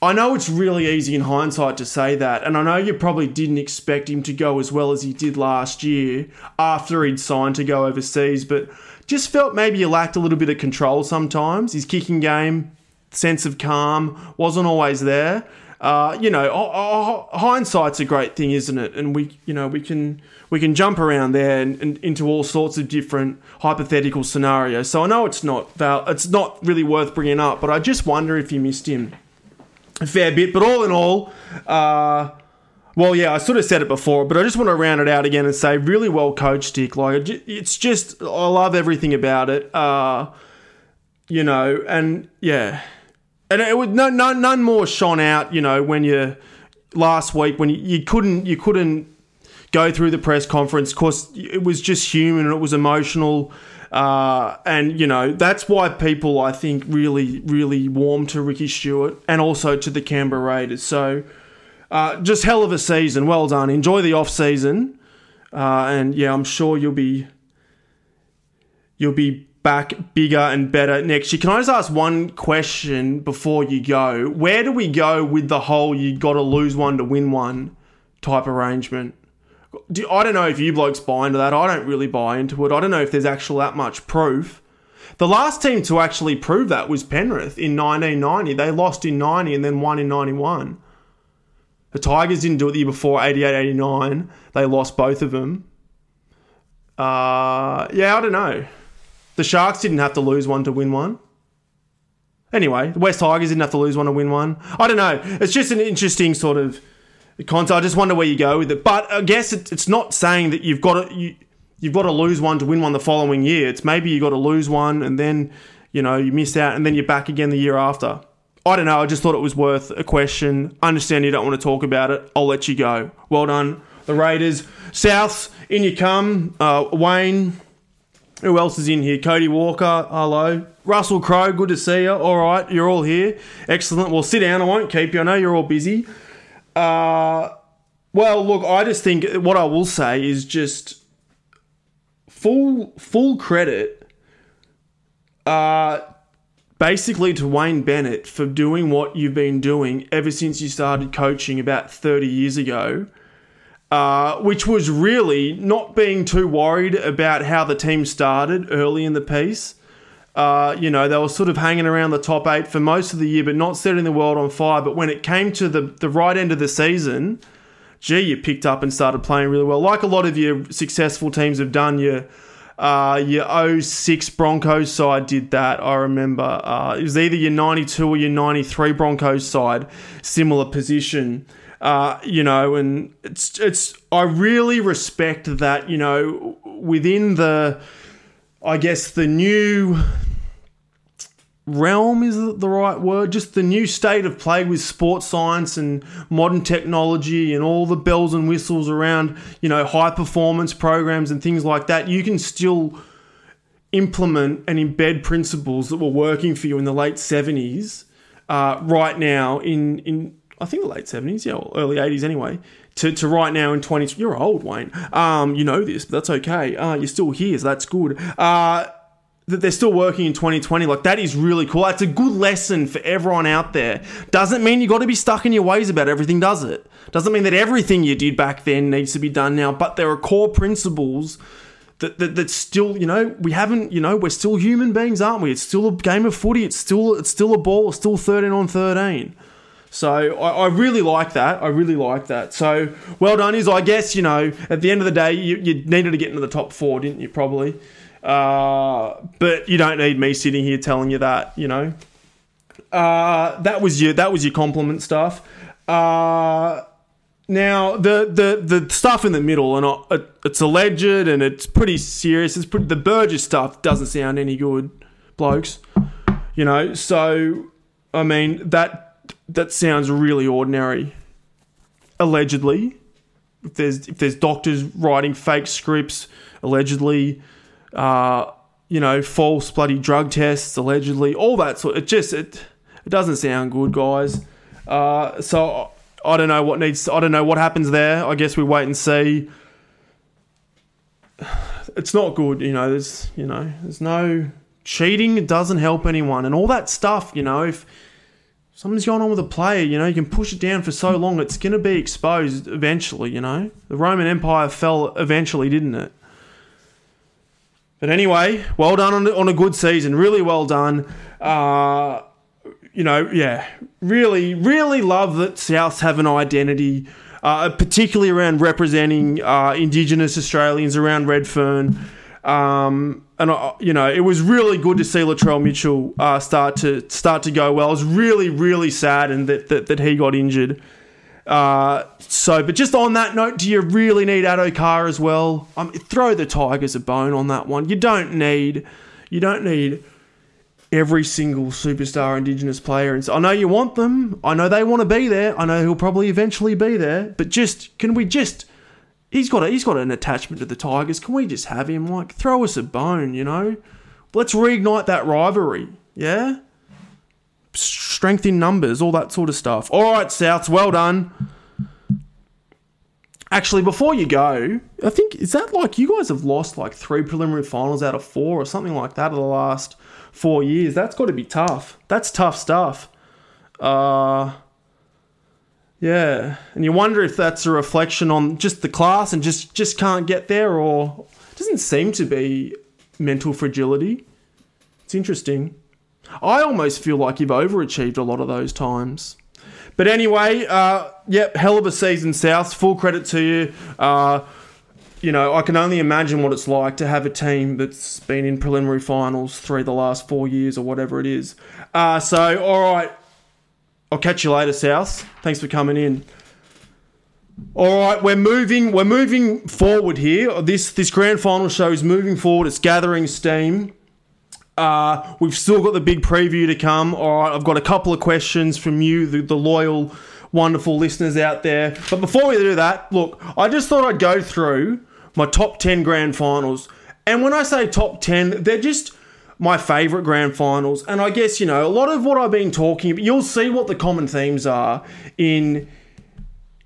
I know it's really easy in hindsight to say that, and I know you probably didn't expect him to go as well as he did last year after he'd signed to go overseas, but just felt maybe he lacked a little bit of control sometimes. His kicking game, sense of calm wasn't always there. Uh, you know, oh, oh, hindsight's a great thing, isn't it? And we, you know, we can we can jump around there and, and into all sorts of different hypothetical scenarios. So I know it's not val- it's not really worth bringing up, but I just wonder if you missed him a fair bit. But all in all, uh, well, yeah, I sort of said it before, but I just want to round it out again and say, really well coached, Dick. Like it's just, I love everything about it. Uh, you know, and yeah, and it was no, no, none more shone out. You know, when you last week when you, you couldn't, you couldn't go through the press conference. Of course, it was just human and it was emotional. Uh, and you know that's why people I think really really warm to Ricky Stuart and also to the Canberra Raiders. So uh, just hell of a season. Well done. Enjoy the off season, uh, and yeah, I'm sure you'll be you'll be back bigger and better next year. Can I just ask one question before you go? Where do we go with the whole you got to lose one to win one type arrangement? Do, I don't know if you blokes buy into that. I don't really buy into it. I don't know if there's actual that much proof. The last team to actually prove that was Penrith in 1990. They lost in 90 and then won in 91. The Tigers didn't do it the year before, 88 89. They lost both of them. Uh, yeah, I don't know. The Sharks didn't have to lose one to win one. Anyway, the West Tigers didn't have to lose one to win one. I don't know. It's just an interesting sort of concept. I just wonder where you go with it. But I guess it, it's not saying that you've got to you, you've got to lose one to win one the following year. It's maybe you got to lose one and then you know you miss out and then you're back again the year after. I don't know. I just thought it was worth a question. I Understand you don't want to talk about it. I'll let you go. Well done, the Raiders. Souths in you come. Uh, Wayne. Who else is in here? Cody Walker. Hello. Russell Crowe. Good to see you. All right, you're all here. Excellent. Well, sit down. I won't keep you. I know you're all busy. Uh, well, look. I just think what I will say is just full full credit. Uh, basically to Wayne Bennett for doing what you've been doing ever since you started coaching about 30 years ago, uh, which was really not being too worried about how the team started early in the piece. Uh, you know, they were sort of hanging around the top eight for most of the year, but not setting the world on fire. But when it came to the, the right end of the season, gee, you picked up and started playing really well. Like a lot of your successful teams have done, you uh, your 06 Broncos side did that, I remember. Uh, it was either your 92 or your 93 Broncos side, similar position. Uh, you know, and it's it's I really respect that, you know, within the I guess the new realm is the right word? Just the new state of play with sports science and modern technology and all the bells and whistles around you know high performance programs and things like that. You can still implement and embed principles that were working for you in the late 70s uh, right now in in I think the late 70s yeah early 80s anyway to, to right now in 20 you're old Wayne. Um, you know this but that's okay. Uh, you're still here so that's good. Uh, that they're still working in 2020 like that is really cool that's a good lesson for everyone out there doesn't mean you got to be stuck in your ways about everything does it doesn't mean that everything you did back then needs to be done now but there are core principles that, that, that still you know we haven't you know we're still human beings aren't we it's still a game of footy it's still it's still a ball it's still 13 on 13 so I, I, really like that. I really like that. So well done, is I guess you know at the end of the day you, you needed to get into the top four, didn't you? Probably. Uh, but you don't need me sitting here telling you that, you know. Uh, that was your that was your compliment stuff. Uh, now the, the the stuff in the middle and it's alleged and it's pretty serious. It's pretty, the Burgess stuff doesn't sound any good, blokes. You know, so I mean that that sounds really ordinary. Allegedly, if there's if there's doctors writing fake scripts, allegedly, uh, you know, false bloody drug tests, allegedly, all that sort. It just it it doesn't sound good, guys. Uh, so I don't know what needs. I don't know what happens there. I guess we wait and see. It's not good, you know. There's you know there's no cheating. It doesn't help anyone, and all that stuff. You know, if something's going on with a player, you know, you can push it down for so long, it's going to be exposed eventually. You know, the Roman Empire fell eventually, didn't it? But anyway, well done on, on a good season. Really well done. Uh, you know, yeah, really, really love that Souths have an identity, uh, particularly around representing uh, Indigenous Australians around Redfern. Um, and uh, you know, it was really good to see Latrell Mitchell uh, start to start to go well. I was really, really sad and that, that that he got injured. Uh, so, but just on that note, do you really need Addo-Carr as well? Um, throw the Tigers a bone on that one. You don't need, you don't need every single superstar Indigenous player. And so I know you want them. I know they want to be there. I know he'll probably eventually be there. But just can we just? He's got a, he's got an attachment to the Tigers. Can we just have him? Like throw us a bone, you know? Let's reignite that rivalry. Yeah. Strength in numbers, all that sort of stuff. All right, Souths, well done. Actually, before you go, I think is that like you guys have lost like three preliminary finals out of four or something like that in the last four years. That's got to be tough. That's tough stuff. Uh, yeah, and you wonder if that's a reflection on just the class and just just can't get there, or doesn't seem to be mental fragility. It's interesting. I almost feel like you've overachieved a lot of those times. But anyway, uh, yep, hell of a season, South. Full credit to you. Uh, you know, I can only imagine what it's like to have a team that's been in preliminary finals three the last four years or whatever it is. Uh, so, all right. I'll catch you later, South. Thanks for coming in. All right, we're moving. We're moving forward here. This this grand final show is moving forward. It's gathering steam. Uh, we've still got the big preview to come. All right, I've got a couple of questions from you, the, the loyal, wonderful listeners out there. But before we do that, look, I just thought I'd go through my top 10 grand finals. And when I say top 10, they're just my favorite grand finals. And I guess, you know, a lot of what I've been talking about, you'll see what the common themes are in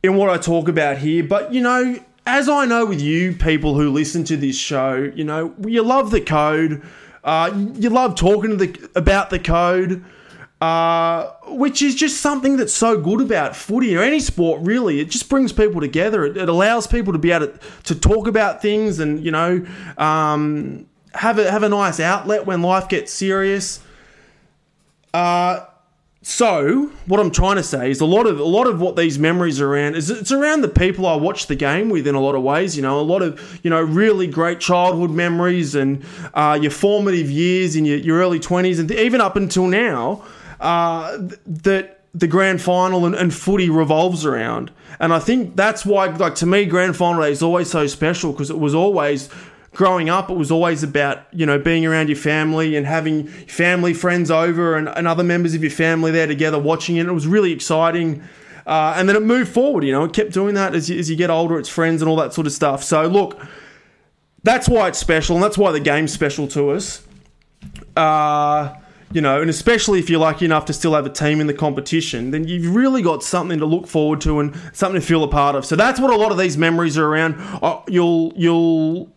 in what I talk about here. But, you know, as I know with you people who listen to this show, you know, you love the code. Uh, you love talking the about the code uh, which is just something that's so good about footy or any sport, really. It just brings people together. It, it allows people to be able to, to talk about things and, you know, um, have, a, have a nice outlet when life gets serious. Uh, so what I'm trying to say is a lot of a lot of what these memories are around is it's around the people I watched the game with in a lot of ways. You know, a lot of you know really great childhood memories and uh, your formative years in your, your early 20s and even up until now uh, that the grand final and, and, footy revolves around. And I think that's why, like to me, grand final day is always so special because it was always growing up. It was always about you know being around your family and having family friends over and, and other members of your family there together watching it. It was really exciting. Uh, and then it moved forward, you know, it kept doing that as you, as you get older, it's friends and all that sort of stuff. So, look, that's why it's special, and that's why the game's special to us. Uh, you know, and especially if you're lucky enough to still have a team in the competition, then you've really got something to look forward to and something to feel a part of. So that's what a lot of these memories are around. Uh, you'll you'll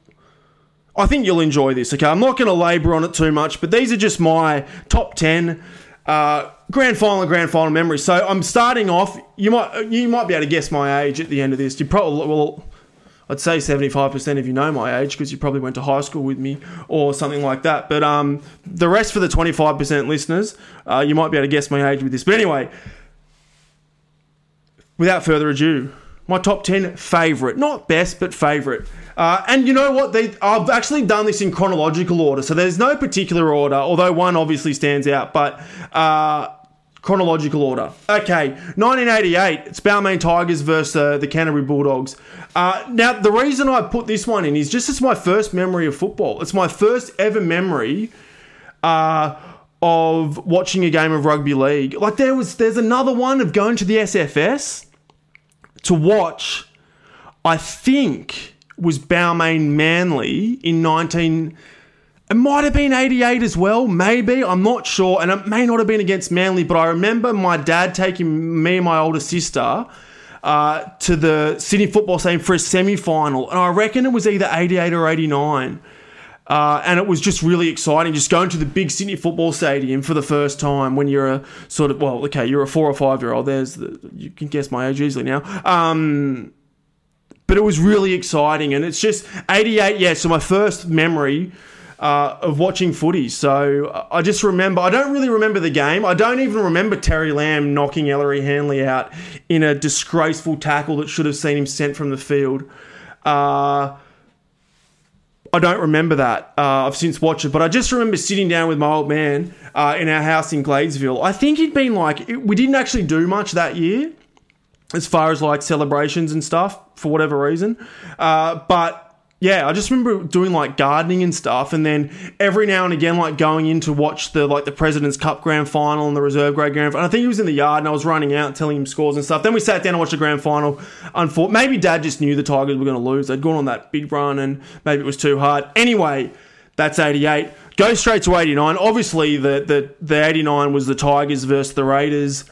I think you'll enjoy this. Okay, I'm not going to labour on it too much, but these are just my top ten uh, grand final, and grand final memories. So I'm starting off. You might you might be able to guess my age at the end of this. You probably well. I'd say 75% of you know my age because you probably went to high school with me or something like that. But um, the rest for the 25% listeners, uh, you might be able to guess my age with this. But anyway, without further ado, my top 10 favourite, not best, but favourite. Uh, and you know what? They, I've actually done this in chronological order, so there's no particular order, although one obviously stands out. But uh, chronological order. Okay, 1988, it's Balmain Tigers versus uh, the Canterbury Bulldogs. Uh, now, the reason I put this one in is just it's my first memory of football. It's my first ever memory uh, of watching a game of rugby league. Like there was, there's another one of going to the SFS to watch. I think was Balmain Manly in 19. It might have been 88 as well, maybe. I'm not sure. And it may not have been against Manly, but I remember my dad taking me and my older sister uh, to the Sydney Football Stadium for a semi final. And I reckon it was either 88 or 89. Uh, and it was just really exciting, just going to the big Sydney Football Stadium for the first time when you're a sort of, well, okay, you're a four or five year old. There's, the, you can guess my age easily now. Um, but it was really exciting. And it's just 88, yeah, so my first memory uh, of watching footy. So I just remember, I don't really remember the game. I don't even remember Terry Lamb knocking Ellery Hanley out in a disgraceful tackle that should have seen him sent from the field. Uh, I don't remember that. Uh, I've since watched it, but I just remember sitting down with my old man uh, in our house in Gladesville. I think he'd been like, we didn't actually do much that year as far as like celebrations and stuff for whatever reason. Uh, but yeah, I just remember doing like gardening and stuff, and then every now and again, like going in to watch the like the President's Cup grand final and the reserve grade grand final. I think he was in the yard, and I was running out telling him scores and stuff. Then we sat down and watched the grand final. Unfor- maybe Dad just knew the Tigers were going to lose. They'd gone on that big run, and maybe it was too hard. Anyway, that's eighty eight. Go straight to eighty nine. Obviously, the the the eighty nine was the Tigers versus the Raiders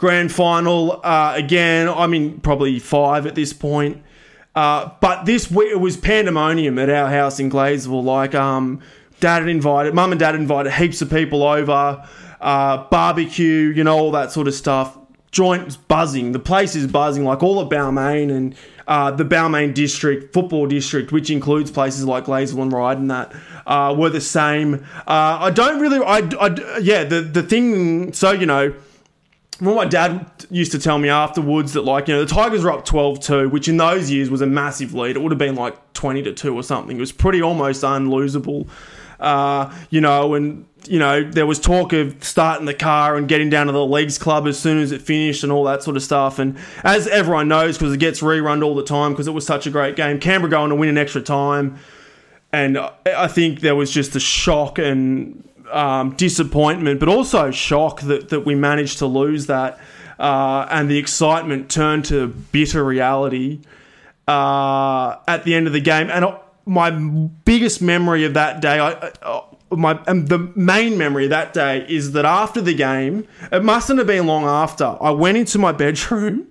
grand final. Uh, again, I mean, probably five at this point. Uh, but this week it was pandemonium at our house in Gladesville. Like, um, dad had invited, mum and dad invited heaps of people over, uh, barbecue, you know, all that sort of stuff. Joint's buzzing. The place is buzzing, like all of Balmain and uh, the Balmain district, football district, which includes places like Gladesville and Ryde and that, uh, were the same. Uh, I don't really, I, I, yeah, the, the thing, so, you know, well, my dad used to tell me afterwards that, like, you know, the Tigers were up 12 2, which in those years was a massive lead. It would have been like 20 to 2 or something. It was pretty almost unlosable. Uh, you know, and, you know, there was talk of starting the car and getting down to the Leagues Club as soon as it finished and all that sort of stuff. And as everyone knows, because it gets rerun all the time because it was such a great game, Canberra going to win in extra time. And I think there was just a shock and um, disappointment, but also shock that, that we managed to lose that. Uh, and the excitement turned to bitter reality uh, at the end of the game. And my biggest memory of that day, I, uh, my and the main memory that day is that after the game, it mustn't have been long after. I went into my bedroom.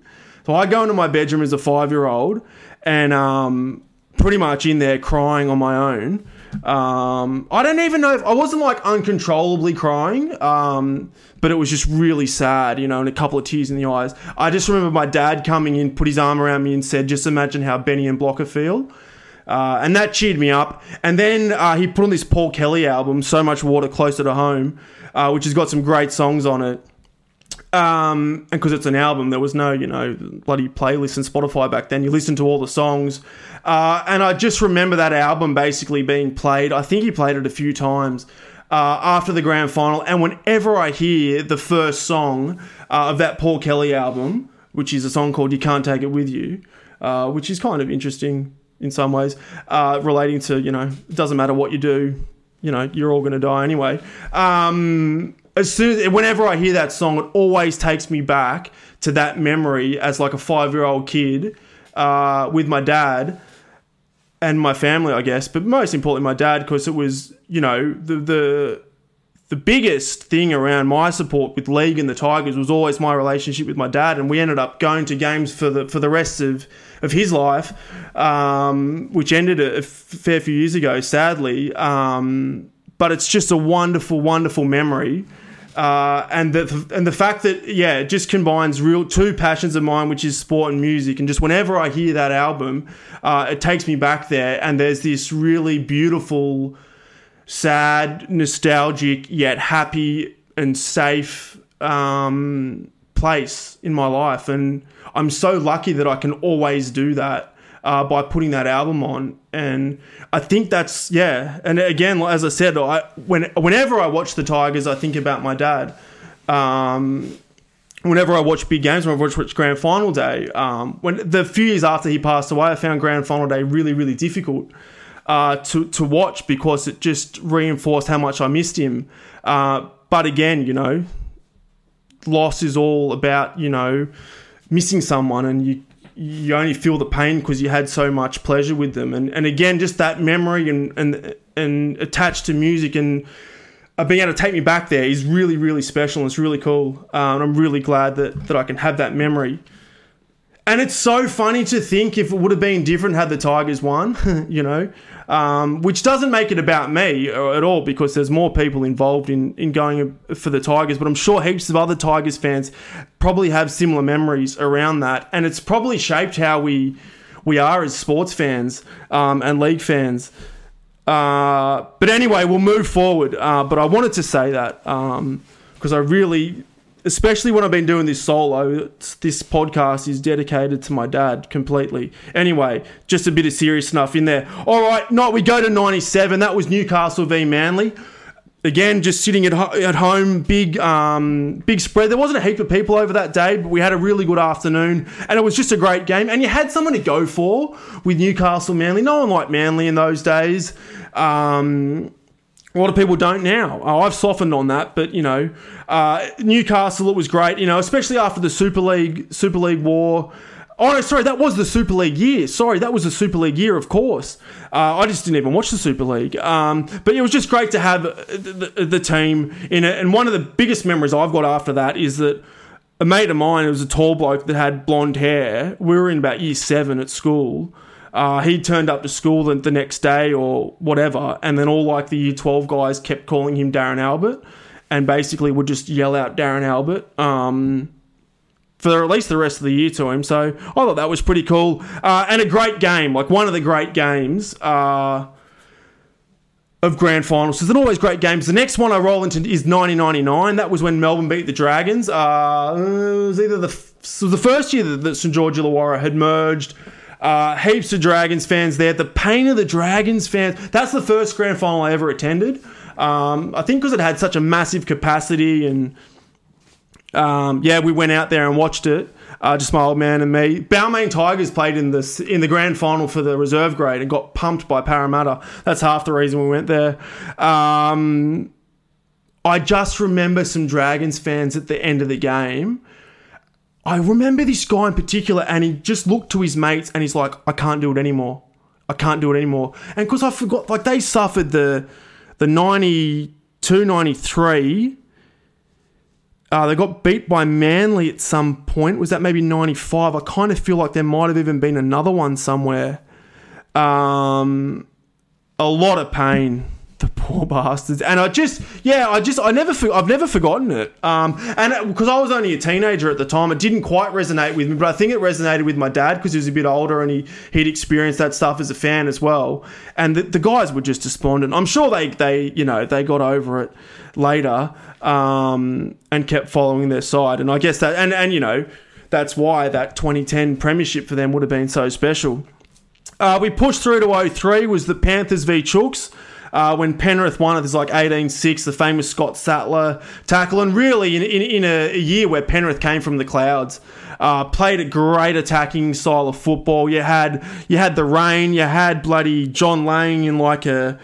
So I go into my bedroom as a five year old, and um, pretty much in there crying on my own. Um, I don't even know if I wasn't like uncontrollably crying, um, but it was just really sad, you know, and a couple of tears in the eyes. I just remember my dad coming in, put his arm around me, and said, "Just imagine how Benny and Blocker feel." Uh, and that cheered me up. And then uh, he put on this Paul Kelly album, So Much Water Closer to Home, uh, which has got some great songs on it. Um, and because it's an album, there was no, you know, bloody playlist and Spotify back then. You listen to all the songs. Uh, and I just remember that album basically being played. I think he played it a few times uh, after the grand final. And whenever I hear the first song uh, of that Paul Kelly album, which is a song called You Can't Take It With You, uh, which is kind of interesting in some ways, uh, relating to, you know, it doesn't matter what you do, you know, you're all going to die anyway. Um, as soon as whenever I hear that song, it always takes me back to that memory as like a five year old kid uh, with my dad and my family, I guess, but most importantly my dad because it was you know the the the biggest thing around my support with league and the Tigers was always my relationship with my dad, and we ended up going to games for the for the rest of of his life, um, which ended a, a fair few years ago, sadly. Um, but it's just a wonderful, wonderful memory. Uh, and the and the fact that yeah, it just combines real two passions of mine, which is sport and music. And just whenever I hear that album, uh, it takes me back there. And there's this really beautiful, sad, nostalgic yet happy and safe um, place in my life. And I'm so lucky that I can always do that uh, by putting that album on. And I think that's yeah. And again, as I said, I when whenever I watch the Tigers, I think about my dad. Um, whenever I watch big games, when I watch Grand Final Day, um, when the few years after he passed away, I found Grand Final Day really, really difficult uh, to to watch because it just reinforced how much I missed him. Uh, but again, you know, loss is all about you know missing someone, and you you only feel the pain because you had so much pleasure with them. And and again, just that memory and and and attached to music and uh, being able to take me back there is really really special. and It's really cool, uh, and I'm really glad that that I can have that memory. And it's so funny to think if it would have been different had the Tigers won, you know, um, which doesn't make it about me at all because there's more people involved in, in going for the Tigers. But I'm sure heaps of other Tigers fans probably have similar memories around that, and it's probably shaped how we we are as sports fans um, and league fans. Uh, but anyway, we'll move forward. Uh, but I wanted to say that because um, I really especially when I've been doing this solo, this podcast is dedicated to my dad completely. Anyway, just a bit of serious stuff in there. All right, night we go to 97. That was Newcastle v Manly. Again, just sitting at, ho- at home, big um, big spread. There wasn't a heap of people over that day, but we had a really good afternoon, and it was just a great game. And you had someone to go for with Newcastle Manly. No one liked Manly in those days. Um, a lot of people don't now. Oh, I've softened on that, but you know, uh, Newcastle it was great. You know, especially after the Super League Super League war. Oh no, sorry, that was the Super League year. Sorry, that was the Super League year, of course. Uh, I just didn't even watch the Super League. Um, but it was just great to have the, the, the team in it. And one of the biggest memories I've got after that is that a mate of mine, it was a tall bloke that had blonde hair. We were in about year seven at school. Uh, he turned up to school the, the, next day or whatever, and then all like the year 12 guys kept calling him Darren Albert and basically would just yell out Darren Albert um, for at least the rest of the year to him. So I thought that was pretty cool. Uh, and a great game, like one of the great games. Uh, of grand finals. So there's always great games. The next one I roll into is 1999. That was when Melbourne beat the Dragons. Uh, it was either the, was the first year that, that St George Illawarra had merged. Uh, heaps of Dragons fans there. The pain of the Dragons fans. That's the first grand final I ever attended. Um, I think because it had such a massive capacity and um, yeah, we went out there and watched it. Uh, just my old man and me. Balmain Tigers played in this in the grand final for the reserve grade and got pumped by Parramatta. That's half the reason we went there. Um, I just remember some Dragons fans at the end of the game I remember this guy in particular, and he just looked to his mates and he's like, I can't do it anymore. I can't do it anymore. And because I forgot, like, they suffered the the 92 93. Uh, they got beat by Manly at some point. Was that maybe 95? I kind of feel like there might have even been another one somewhere. Um, a lot of pain poor bastards. And I just, yeah, I just, I never, I've never forgotten it. Um, and because I was only a teenager at the time, it didn't quite resonate with me, but I think it resonated with my dad because he was a bit older and he he'd experienced that stuff as a fan as well. And the, the guys were just despondent. I'm sure they they you know they got over it later um, and kept following their side. And I guess that, and and you know, that's why that 2010 premiership for them would have been so special. Uh, we pushed through to 03 was the Panthers v Chooks. Uh, when Penrith won it, there's like 18-6, the famous Scott Sattler tackle, and really in, in, in a, a, year where Penrith came from the clouds, uh, played a great attacking style of football. You had you had the rain, you had bloody John Lang in like a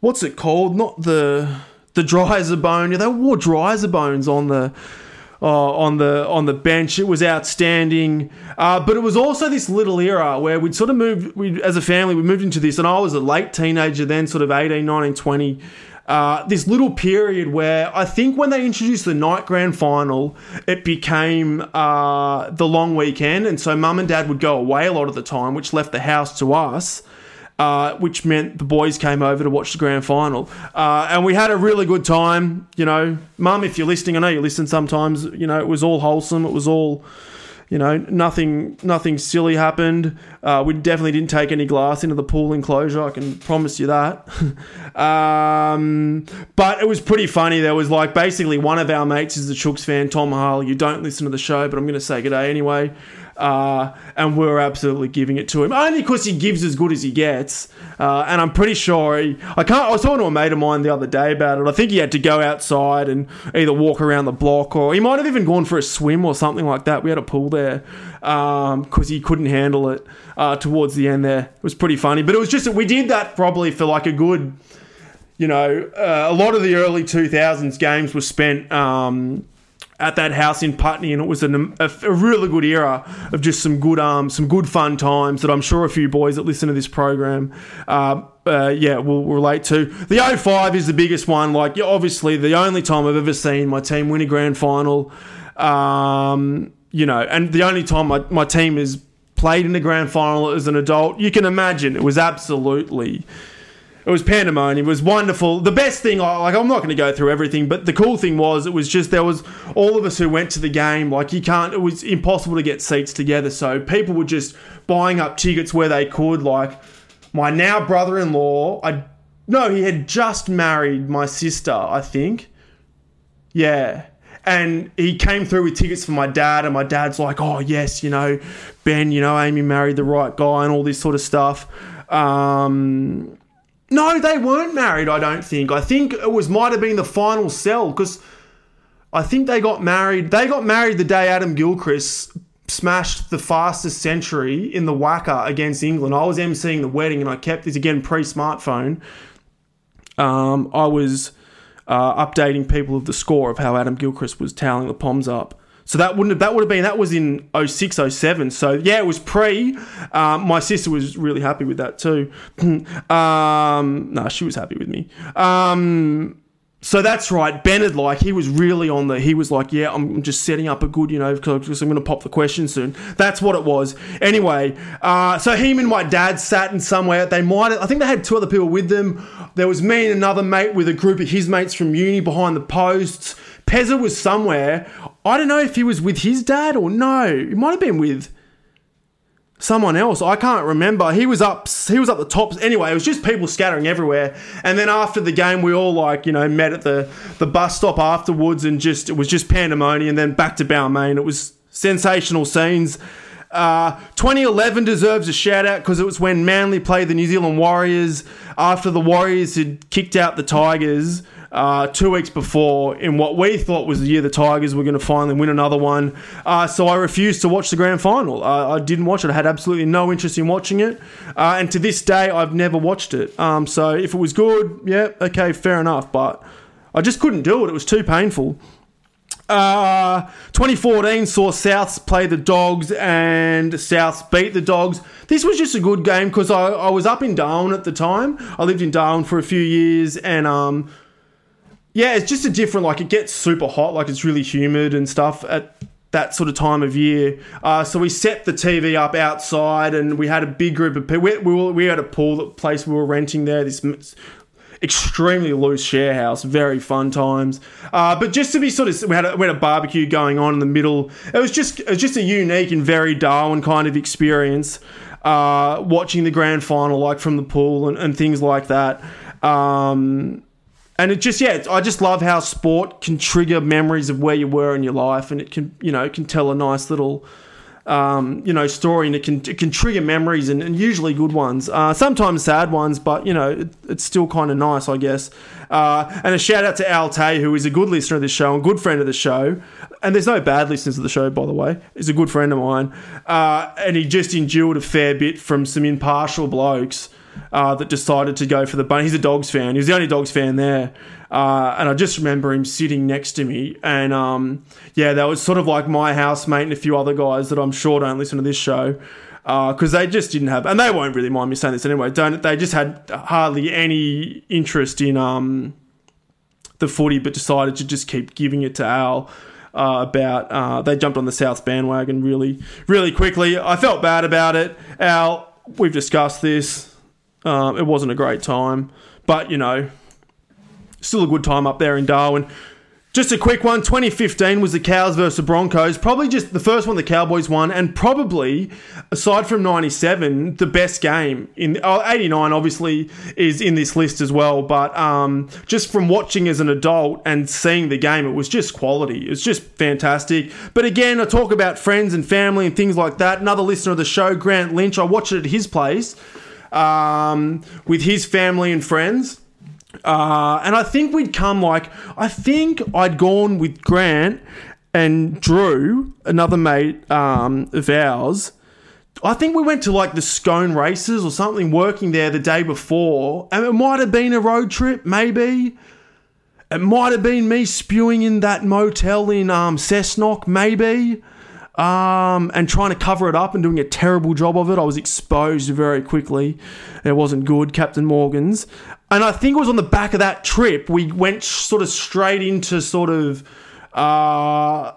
what's it called? Not the the Driza-Bone. They wore Driza-Bones on the uh, on the on the bench. It was outstanding, uh, but it was also this little era where we'd sort of moved. We as a family we moved into this, and I was a late teenager then, sort of 18, 19, 20. Uh, this little period where I think when they introduced the night grand final, it became uh, the long weekend, and so mum and dad would go away a lot of the time, which left the house to us uh, which meant the boys came over to watch the grand final. Uh, and we had a really good time. You know, Mum, if you're listening, I know you listen sometimes. You know, it was all wholesome. It was all, you know, nothing, nothing silly happened. Uh, we definitely didn't take any glass into the pool enclosure. I can promise you that. um, but it was pretty funny. There was like basically one of our mates is a Chooks fan, Tom Harley. You don't listen to the show, but I'm going to say good day anyway. Uh, and we're absolutely giving it to him only because he gives as good as he gets. Uh, and I'm pretty sure he, I can't. I was talking to a mate of mine the other day about it. I think he had to go outside and either walk around the block or he might have even gone for a swim or something like that. We had a pool there because um, he couldn't handle it uh, towards the end. There it was pretty funny, but it was just that we did that probably for like a good. You know, uh, a lot of the early 2000s games were spent um, at that house in Putney, and it was an, a, a, really good era of just some good um some good fun times that I'm sure a few boys that listen to this program, uh, uh, yeah, will relate to. The 05 is the biggest one. Like, obviously, the only time I've ever seen my team win a grand final. Um, you know, and the only time my, my team has played in the grand final as an adult, you can imagine it was absolutely it was pandemonium. It was wonderful. The best thing, like I'm not going to go through everything, but the cool thing was it was just there was all of us who went to the game. Like you can't, it was impossible to get seats together. So people were just buying up tickets where they could. Like my now brother-in-law, I no, he had just married my sister, I think. Yeah. And he came through with tickets for my dad, and my dad's like, "Oh yes, you know, Ben, you know, Amy married the right guy, and all this sort of stuff." Um, no, they weren't married. I don't think. I think it was might have been the final sell because I think they got married. They got married the day Adam Gilchrist smashed the fastest century in the WACA against England. I was emceeing the wedding and I kept this again pre smartphone. Um, I was uh, updating people of the score of how Adam Gilchrist was toweling the Poms up. So that wouldn't have, that would have been that was in 06, 07. So yeah, it was pre. Um, my sister was really happy with that too. um, no, she was happy with me. Um, so that's right. Bennett, like he was really on the. He was like, "Yeah, I'm just setting up a good, you know, because I'm going to pop the question soon." That's what it was. Anyway, uh, so him and my dad sat in somewhere. They might. I think they had two other people with them. There was me and another mate with a group of his mates from uni behind the posts. Pezza was somewhere. I don't know if he was with his dad or no. He might have been with someone else. I can't remember. He was up. He was up the top. Anyway, it was just people scattering everywhere. And then after the game, we all like you know met at the the bus stop afterwards, and just it was just pandemonium. And then back to Balmain. It was sensational scenes. Uh, 2011 deserves a shout out because it was when Manly played the New Zealand Warriors after the Warriors had kicked out the Tigers uh, two weeks before in what we thought was the year the Tigers were going to finally win another one. Uh, so I refused to watch the grand final. Uh, I didn't watch it. I had absolutely no interest in watching it. Uh, and to this day, I've never watched it. Um, so if it was good, yeah, okay, fair enough. But I just couldn't do it. It was too painful. Uh, 2014 saw Souths play the Dogs and Souths beat the Dogs. This was just a good game because I, I was up in Darwin at the time. I lived in Darwin for a few years and um, yeah, it's just a different. Like it gets super hot, like it's really humid and stuff at that sort of time of year. Uh, so we set the TV up outside, and we had a big group of people. We, we, were, we had a pool place we were renting there. This extremely loose share house, very fun times. Uh, but just to be sort of, we had, a, we had a barbecue going on in the middle. It was just it was just a unique and very Darwin kind of experience. Uh, watching the grand final, like from the pool and, and things like that. Um, and it just yeah i just love how sport can trigger memories of where you were in your life and it can you know it can tell a nice little um, you know story and it can it can trigger memories and, and usually good ones. Uh, sometimes sad ones but you know it, it's still kind of nice i guess. Uh, and a shout out to al tay who is a good listener of this show and good friend of the show. And there's no bad listeners of the show by the way. He's a good friend of mine. Uh, and he just endured a fair bit from some impartial blokes uh, that decided to go for the bunny. He's a dogs fan. He was the only dogs fan there. Uh, and I just remember him sitting next to me. And um, yeah, that was sort of like my housemate and a few other guys that I'm sure don't listen to this show. Because uh, they just didn't have, and they won't really mind me saying this anyway. Don't they? Just had hardly any interest in um, the footy, but decided to just keep giving it to Al. Uh, about uh, they jumped on the South bandwagon really, really quickly. I felt bad about it. Al, we've discussed this. Um, it wasn't a great time, but you know, still a good time up there in Darwin. Just a quick one. 2015 was the Cows versus the Broncos. Probably just the first one the Cowboys won, and probably aside from 97, the best game in. Oh, 89 obviously is in this list as well, but um, just from watching as an adult and seeing the game, it was just quality. It was just fantastic. But again, I talk about friends and family and things like that. Another listener of the show, Grant Lynch, I watched it at his place um, with his family and friends. Uh, and I think we'd come like I think I'd gone with Grant and Drew, another mate um, of ours. I think we went to like the Scone races or something, working there the day before, and it might have been a road trip, maybe. It might have been me spewing in that motel in um, Cessnock, maybe, um, and trying to cover it up and doing a terrible job of it. I was exposed very quickly. It wasn't good, Captain Morgan's. And I think it was on the back of that trip we went sort of straight into sort of uh,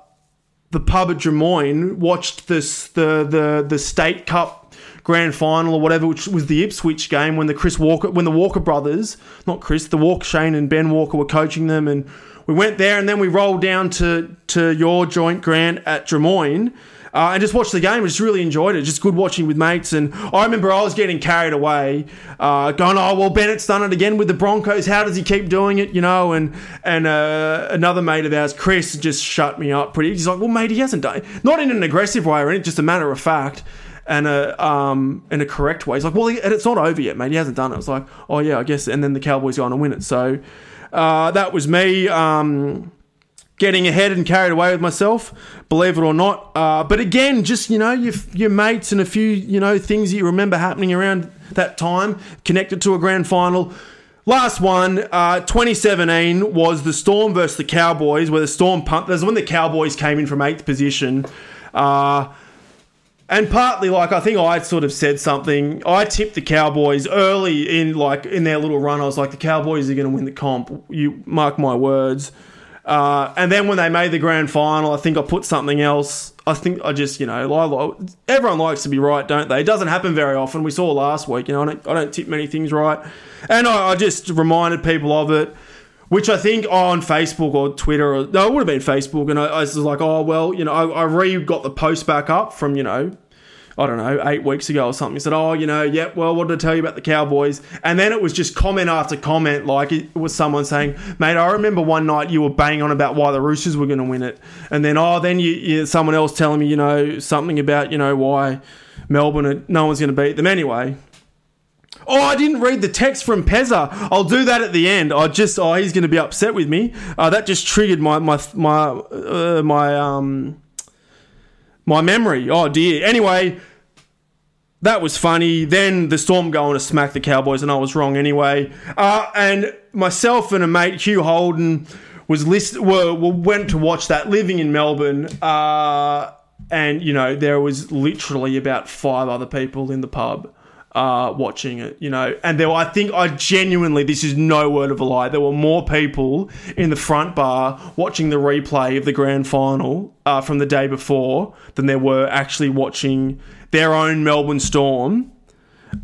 the pub at Drummoyne, watched this the the the state cup grand final or whatever, which was the Ipswich game when the Chris Walker when the Walker brothers, not Chris, the Walker Shane and Ben Walker were coaching them, and we went there and then we rolled down to to your joint Grant at Drummoyne uh, and just watched the game. Just really enjoyed it. Just good watching with mates. And I remember I was getting carried away, uh, going, "Oh well, Bennett's done it again with the Broncos. How does he keep doing it?" You know. And and uh, another mate of ours, Chris, just shut me up pretty. He's like, "Well, mate, he hasn't done it. Not in an aggressive way or anything, just a matter of fact." and a um in a correct way. He's like, well, he, and it's not over yet, mate. He hasn't done it. I was like, oh yeah, I guess. And then the Cowboys go on to win it. So uh, that was me. Um, getting ahead and carried away with myself, believe it or not. Uh, but again, just you know, your, your mates and a few you know things that you remember happening around that time, connected to a grand final. Last one, uh, 2017 was the Storm versus the Cowboys, where the Storm pumped. That's when the Cowboys came in from eighth position. Uh, and partly, like I think I sort of said something. I tipped the Cowboys early in, like in their little run. I was like, the Cowboys are going to win the comp. You mark my words. Uh, and then when they made the grand final, I think I put something else. I think I just, you know, everyone likes to be right, don't they? It doesn't happen very often. We saw last week, you know, I don't, I don't tip many things right. And I, I, just reminded people of it, which I think on Facebook or Twitter, or no, it would have been Facebook. And I, I was like, oh, well, you know, I, I re got the post back up from, you know, I don't know, eight weeks ago or something. He said, Oh, you know, yeah, well, what did I tell you about the Cowboys? And then it was just comment after comment. Like it was someone saying, Mate, I remember one night you were banging on about why the Roosters were going to win it. And then, oh, then you, you, someone else telling me, you know, something about, you know, why Melbourne, no one's going to beat them anyway. Oh, I didn't read the text from Pezza. I'll do that at the end. I just, oh, he's going to be upset with me. Uh, that just triggered my my my uh, my um my memory. Oh dear. Anyway, that was funny. Then the Storm going to smack the Cowboys, and I was wrong anyway. Uh, and myself and a mate, Hugh Holden, was list were, were went to watch that living in Melbourne. Uh, and you know there was literally about five other people in the pub uh, watching it, you know. And there were, I think, I genuinely, this is no word of a lie, there were more people in the front bar watching the replay of the grand final uh, from the day before than there were actually watching their own Melbourne Storm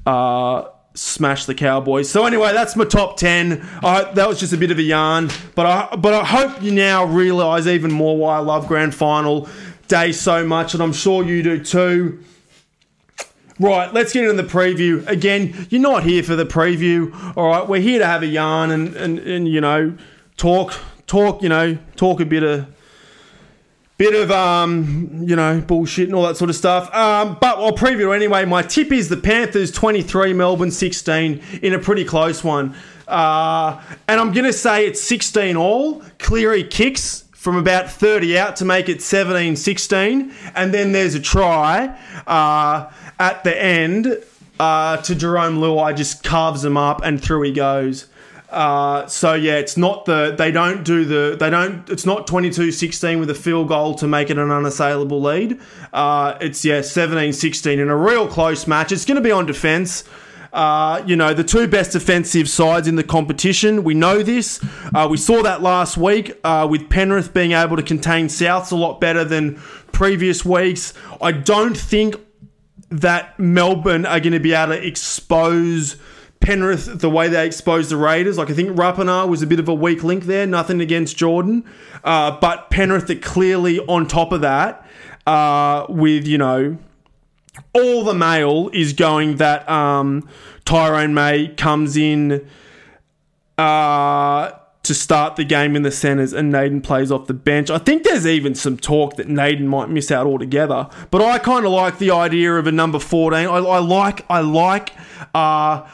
uh, smash the Cowboys. So anyway, that's my top ten. that was just a bit of a yarn, but I but I hope you now realise even more why I love grand final day so much, and I'm sure you do too. Right, let's get into the preview. Again, you're not here for the preview. All right, we're here to have a yarn and, and, and you know, talk, talk, you know, talk a bit of bit of um, you know, bullshit and all that sort of stuff. Um, but I'll preview anyway. My tip is the Panthers 23, Melbourne 16 in a pretty close one. Uh, and I'm to say it's 16 all. Cleary kicks from about 30 out to make it 17 16. And then there's a try. Uh, at the end uh, to Jerome Luai just carves him up and through he goes. Uh, so yeah, it's not the they don't do the they don't it's not 22-16 with a field goal to make it an unassailable lead. Uh, it's yeah 17-16 in a real close match. It's going to be on defense. Uh, you know, the two best defensive sides in the competition. We know this. Uh, we saw that last week uh, with Penrith being able to contain Souths a lot better than previous weeks. I don't think that Melbourne are going to be able to expose Penrith, the way they exposed the Raiders, like I think Rapana was a bit of a weak link there. Nothing against Jordan, uh, but Penrith are clearly on top of that. Uh, with you know, all the mail is going that um, Tyrone May comes in uh, to start the game in the centres and Naden plays off the bench. I think there's even some talk that Naden might miss out altogether. But I kind of like the idea of a number 14. I, I like I like uh,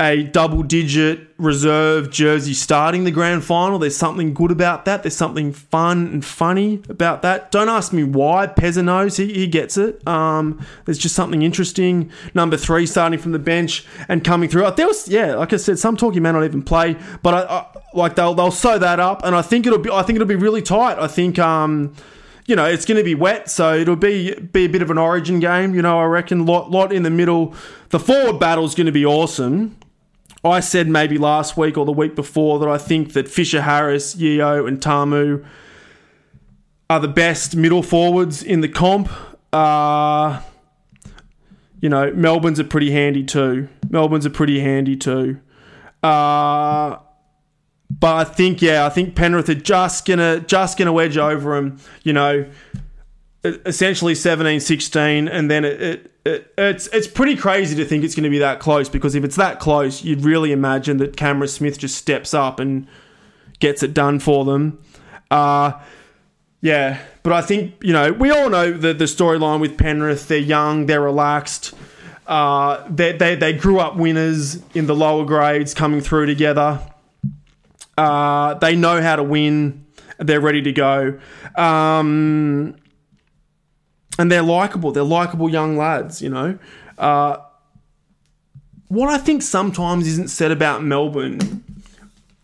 a double digit reserve jersey starting the grand final. There's something good about that. There's something fun and funny about that. Don't ask me why. Pezza knows. He, he gets it. Um, there's just something interesting. Number three starting from the bench and coming through. There was, yeah, like I said, some talk he may not even play, but I, I, like they'll they'll sew that up, and I think it'll be I think it'll be really tight. I think um, you know, it's going to be wet, so it'll be be a bit of an origin game. You know, I reckon lot lot in the middle. The forward battle is going to be awesome. I said maybe last week or the week before that I think that Fisher Harris, Yeo, and Tamou are the best middle forwards in the comp. Uh, you know, Melbourne's are pretty handy too. Melbourne's are pretty handy too. Uh, but I think, yeah, I think Penrith are just gonna just gonna wedge over them. You know, essentially 17, 16, and then it, it it, it's it's pretty crazy to think it's going to be that close because if it's that close, you'd really imagine that Cameron Smith just steps up and gets it done for them. Uh, yeah, but I think you know we all know the the storyline with Penrith. They're young, they're relaxed. Uh, they, they they grew up winners in the lower grades, coming through together. Uh, they know how to win. They're ready to go. Um, and they're likable. They're likable young lads, you know. Uh, what I think sometimes isn't said about Melbourne,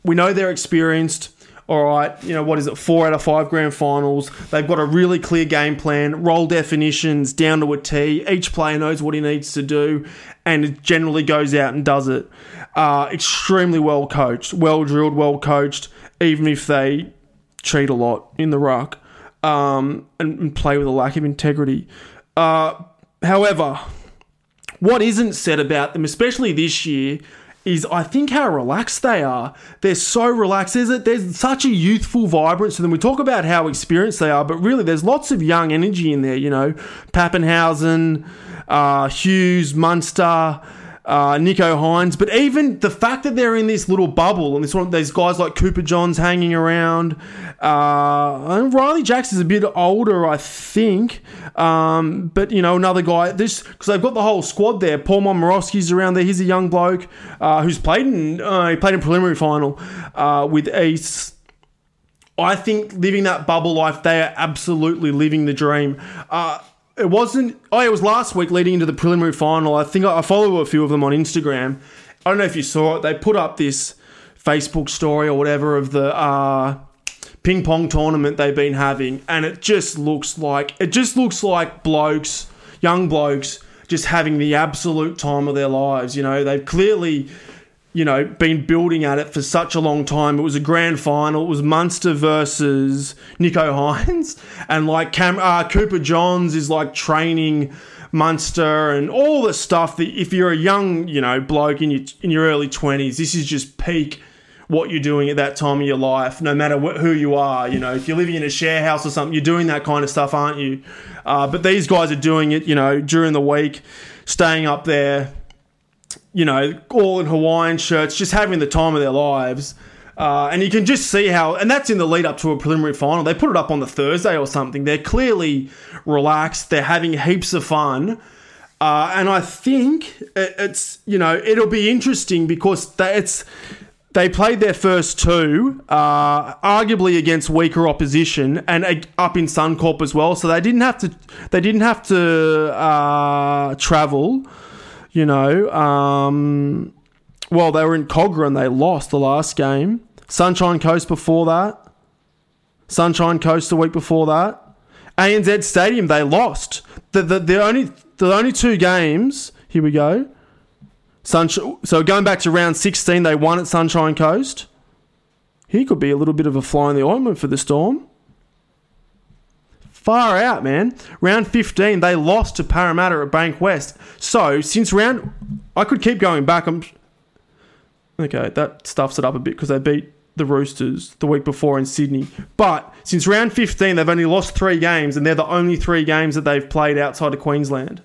we know they're experienced. All right, you know, what is it, four out of five grand finals. They've got a really clear game plan, role definitions down to a T. Each player knows what he needs to do and it generally goes out and does it. Uh, extremely well coached, well drilled, well coached, even if they cheat a lot in the ruck um, and, and, play with a lack of integrity. Uh, however, what isn't said about them, especially this year, is I think how relaxed they are. They're so relaxed. There's, a, there's such a youthful vibrance to them. We talk about how experienced they are, but really there's lots of young energy in there. You know, Papenhuyzen, uh, Hughes, Munster uh, Nicho Hynes, but even the fact that they're in this little bubble and this one, these guys like Cooper Johns hanging around. Uh, and Riley Jackson's a bit older, I think, um, but you know another guy. This because they've got the whole squad there. Paul Momirovski's around there. He's a young bloke uh, who's played in uh, he played in preliminary final uh, with East. I think living that bubble life, they are absolutely living the dream. It wasn't. Oh, it was last week leading into the preliminary final. I think I, I follow a few of them on Instagram. I don't know if you saw it. They put up this Facebook story or whatever of the uh, ping pong tournament they've been having, and it just looks like it just looks like blokes, young blokes, just having the absolute time of their lives. You know, they've clearly you know, been building at it for such a long time. It was a grand final. It was Munster versus Nicho Hynes, and like Cam- uh, Cooper Johns is like training Munster and all the stuff that if you're a young, you know, bloke in your in your early twenties, this is just peak what you're doing at that time of your life, no matter wh- who you are. You know, if you're living in a share house or something, you're doing that kind of stuff, aren't you? Uh, but these guys are doing it, you know, during the week, staying up there you know, all in Hawaiian shirts, just having the time of their lives. Uh, and you can just see how, and that's in the lead up to a preliminary final. They put it up on the Thursday or something. They're clearly relaxed. They're having heaps of fun. Uh, and I think it's, you know, it'll be interesting because they, it's, they played their first two, uh, arguably against weaker opposition and up in Suncorp as well. So they didn't have to, they didn't have to uh, travel. You know, um, well, they were in Kogarah and they lost the last game. Sunshine Coast before that. Sunshine Coast the week before that. ANZ Stadium they lost. The the, the only the only two games. Here we go. So going back to round sixteen, they won at Sunshine Coast. He could be a little bit of a fly in the ointment for the Storm. Far out, man. Round 15, they lost to Parramatta at Bankwest. So, since round. I could keep going back. I'm, Okay, that stuffs it up a bit because they beat the Roosters the week before in Sydney. But since round 15, they've only lost three games, and they're the only three games that they've played outside of Queensland.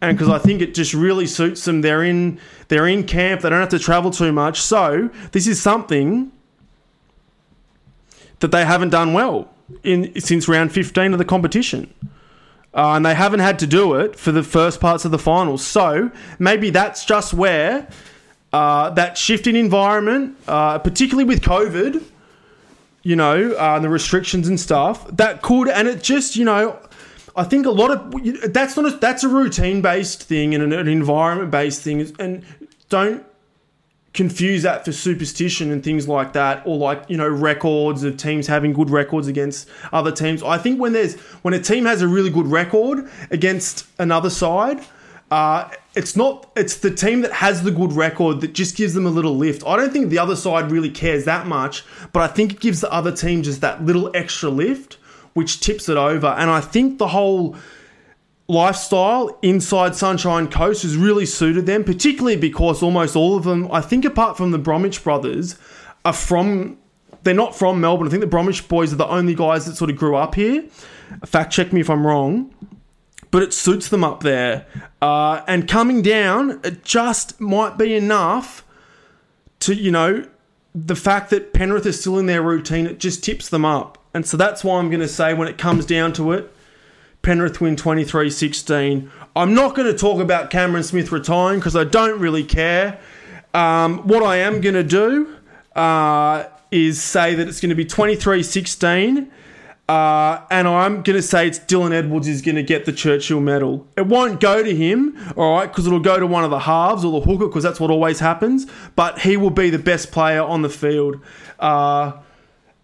And because I think it just really suits them, they're in they're in camp. They don't have to travel too much. So this is something that they haven't done well in since round 15 of the competition. Uh, and they haven't had to do it for the first parts of the finals. So maybe that's just where uh, that shift in environment, uh, particularly with COVID, you know, uh, the restrictions and stuff, that could, and it just, you know, I think a lot of that's not a, that's a routine based thing and an, an environment based thing, and don't confuse that for superstition and things like that or like you know records of teams having good records against other teams. I think when there's when a team has a really good record against another side uh, it's not it's the team that has the good record that just gives them a little lift. I don't think the other side really cares that much but i think it gives the other team just that little extra lift which tips it over. And i think the whole lifestyle inside Sunshine Coast has really suited them, particularly because almost all of them, I think, apart from the Bromwich brothers, are from. They're not from Melbourne. I think the Bromwich boys are the only guys that sort of grew up here. Fact check me if I'm wrong. But it suits them up there. Uh, and coming down, it just might be enough to, you know, the fact that Penrith is still in their routine, it just tips them up. And so that's why I'm going to say when it comes down to it, Penrith win 23 16. I'm not going to talk about Cameron Smith retiring because I don't really care. Um, what I am going to do uh, is say that it's going to be 23 16. Uh, and I'm going to say it's Dylan Edwards is going to get the Churchill medal. It won't go to him, all right, because it'll go to one of the halves or the hooker, because that's what always happens. But he will be the best player on the field. Uh,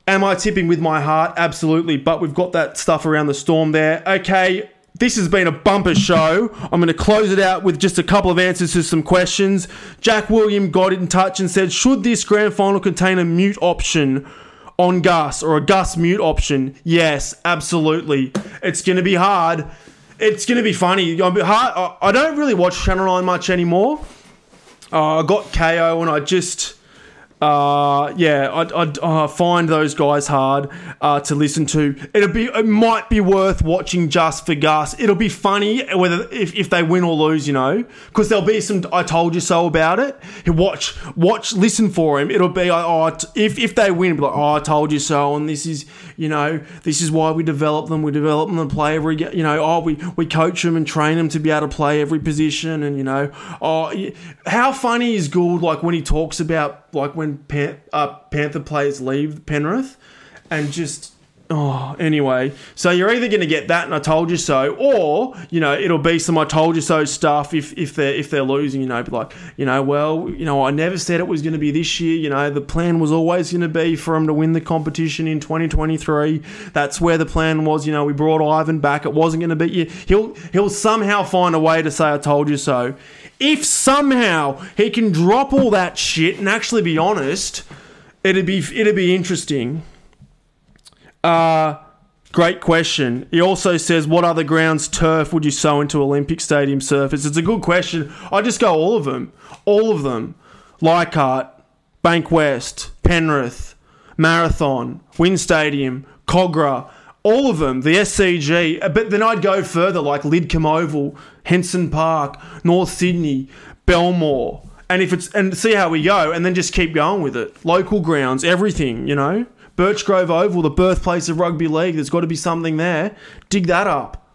Am I tipping with my heart? Absolutely. But we've got that stuff around the storm there. Okay. This has been a bumper show. I'm going to close it out with just a couple of answers to some questions. Jack William got in touch and said, Should this grand final contain a mute option on Gus or a Gus mute option? Yes, absolutely. It's going to be hard. It's going to be funny. I don't really watch Channel 9 much anymore. Uh, I got Kayo and I just uh, yeah, I'd, I'd uh, find those guys hard uh, to listen to. It'll be, it might be worth watching just for Gus. It'll be funny whether if, if they win or lose, you know, because there'll be some "I told you so" about it. Watch, watch, listen for him. It'll be oh, if if they win, be like oh, I told you so, and this is you know this is why we develop them. We develop them to play every you know oh we we coach them and train them to be able to play every position, and you know oh how funny is Gould like when he talks about like when Pan- uh, Panther players leave Penrith, and just oh anyway. So you're either going to get that, and I told you so, or you know it'll be some I told you so stuff if if they're if they're losing. You know, be like you know well you know I never said it was going to be this year. You know the plan was always going to be for them to win the competition in 2023. That's where the plan was. You know we brought Ivan back. It wasn't going to be you. He'll he'll somehow find a way to say I told you so if somehow he can drop all that shit and actually be honest, it'd be it'd be interesting. Uh great question. He also says, "What other grounds turf would you sow into Olympic Stadium surface?" It's a good question. I just go all of them, all of them. Leichhardt, Bankwest, Penrith, Marathon, WIN Stadium, Kogarah all of them, the SCG, but then I'd go further like Lidcombe Oval, Henson Park, North Sydney, Belmore, and if it's and see how we go, and then just keep going with it. Local grounds, everything, you know. Birchgrove Oval, the birthplace of rugby league. There's got to be something there. Dig that up.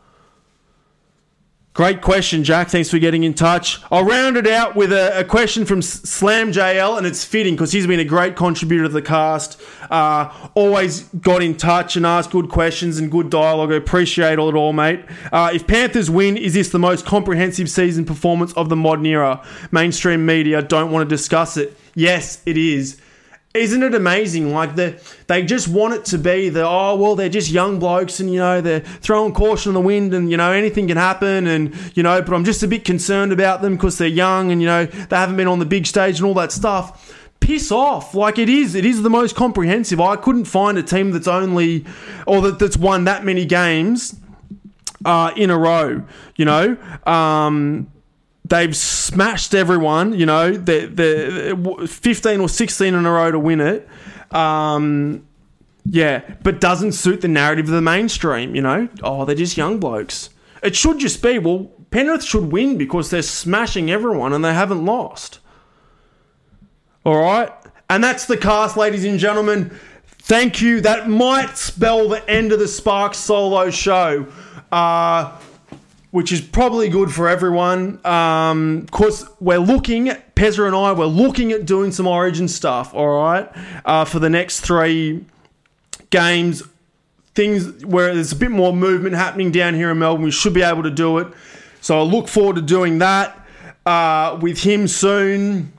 Great question, Jack. Thanks for getting in touch. I'll round it out with a, a question from Slam JL, and it's fitting because he's been a great contributor to the cast. Uh, always got in touch and asked good questions and good dialogue. I appreciate all it all, mate. Uh, if Panthers win, is this the most comprehensive season performance of the modern era? Mainstream media don't want to discuss it. Yes, it is. Isn't it amazing? Like the they just want it to be the oh well they're just young blokes and you know they're throwing caution in the wind and you know anything can happen and you know but I'm just a bit concerned about them because they're young and you know they haven't been on the big stage and all that stuff. Piss off! Like it is, it is the most comprehensive. I couldn't find a team that's only or that, that's won that many games uh, in a row. You know. Um, they've smashed everyone. You know, they're, they're 15 or 16 in a row to win it. Um, yeah, but doesn't suit the narrative of the mainstream. You know, oh, they're just young blokes. It should just be well, Penrith should win because they're smashing everyone and they haven't lost. All right, and that's the cast, ladies and gentlemen. Thank you. That might spell the end of the Sparks solo show. Uh, which is probably good for everyone. Um, of course, we're looking, Pezza and I, we're looking at doing some Origin stuff, all right, uh, for the next three games. Things where there's a bit more movement happening down here in Melbourne, we should be able to do it. So I look forward to doing that uh, with him soon.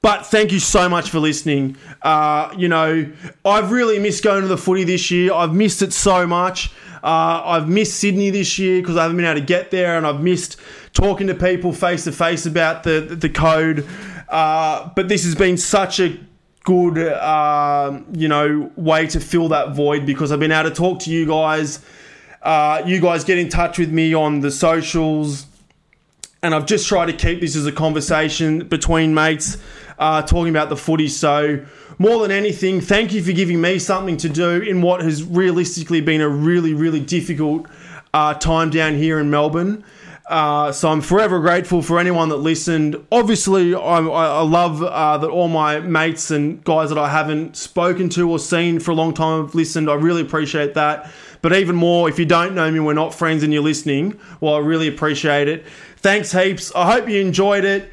But thank you so much for listening. Uh, you know, I've really missed going to the footy this year. I've missed it so much. Uh, I've missed Sydney this year because I haven't been able to get there, and I've missed talking to people face to face about the the code. Uh, but this has been such a good, uh, you know, way to fill that void because I've been able to talk to you guys. Uh, you guys get in touch with me on the socials, and I've just tried to keep this as a conversation between mates uh, talking about the footy. So, more than anything, thank you for giving me something to do in what has realistically been a really, really difficult uh, time down here in Melbourne. Uh, so I'm forever grateful for anyone that listened. Obviously, I, I love uh, that all my mates and guys that I haven't spoken to or seen for a long time have listened. I really appreciate that. But even more, if you don't know me, we're not friends and you're listening, well, I really appreciate it. Thanks heaps. I hope you enjoyed it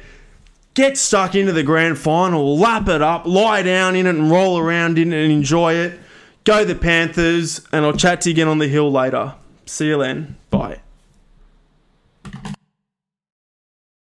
get stuck into the grand final, lap it up, lie down in it and roll around in it and enjoy it. Go the Panthers, and I'll chat to you again on the hill later. See you then. Bye.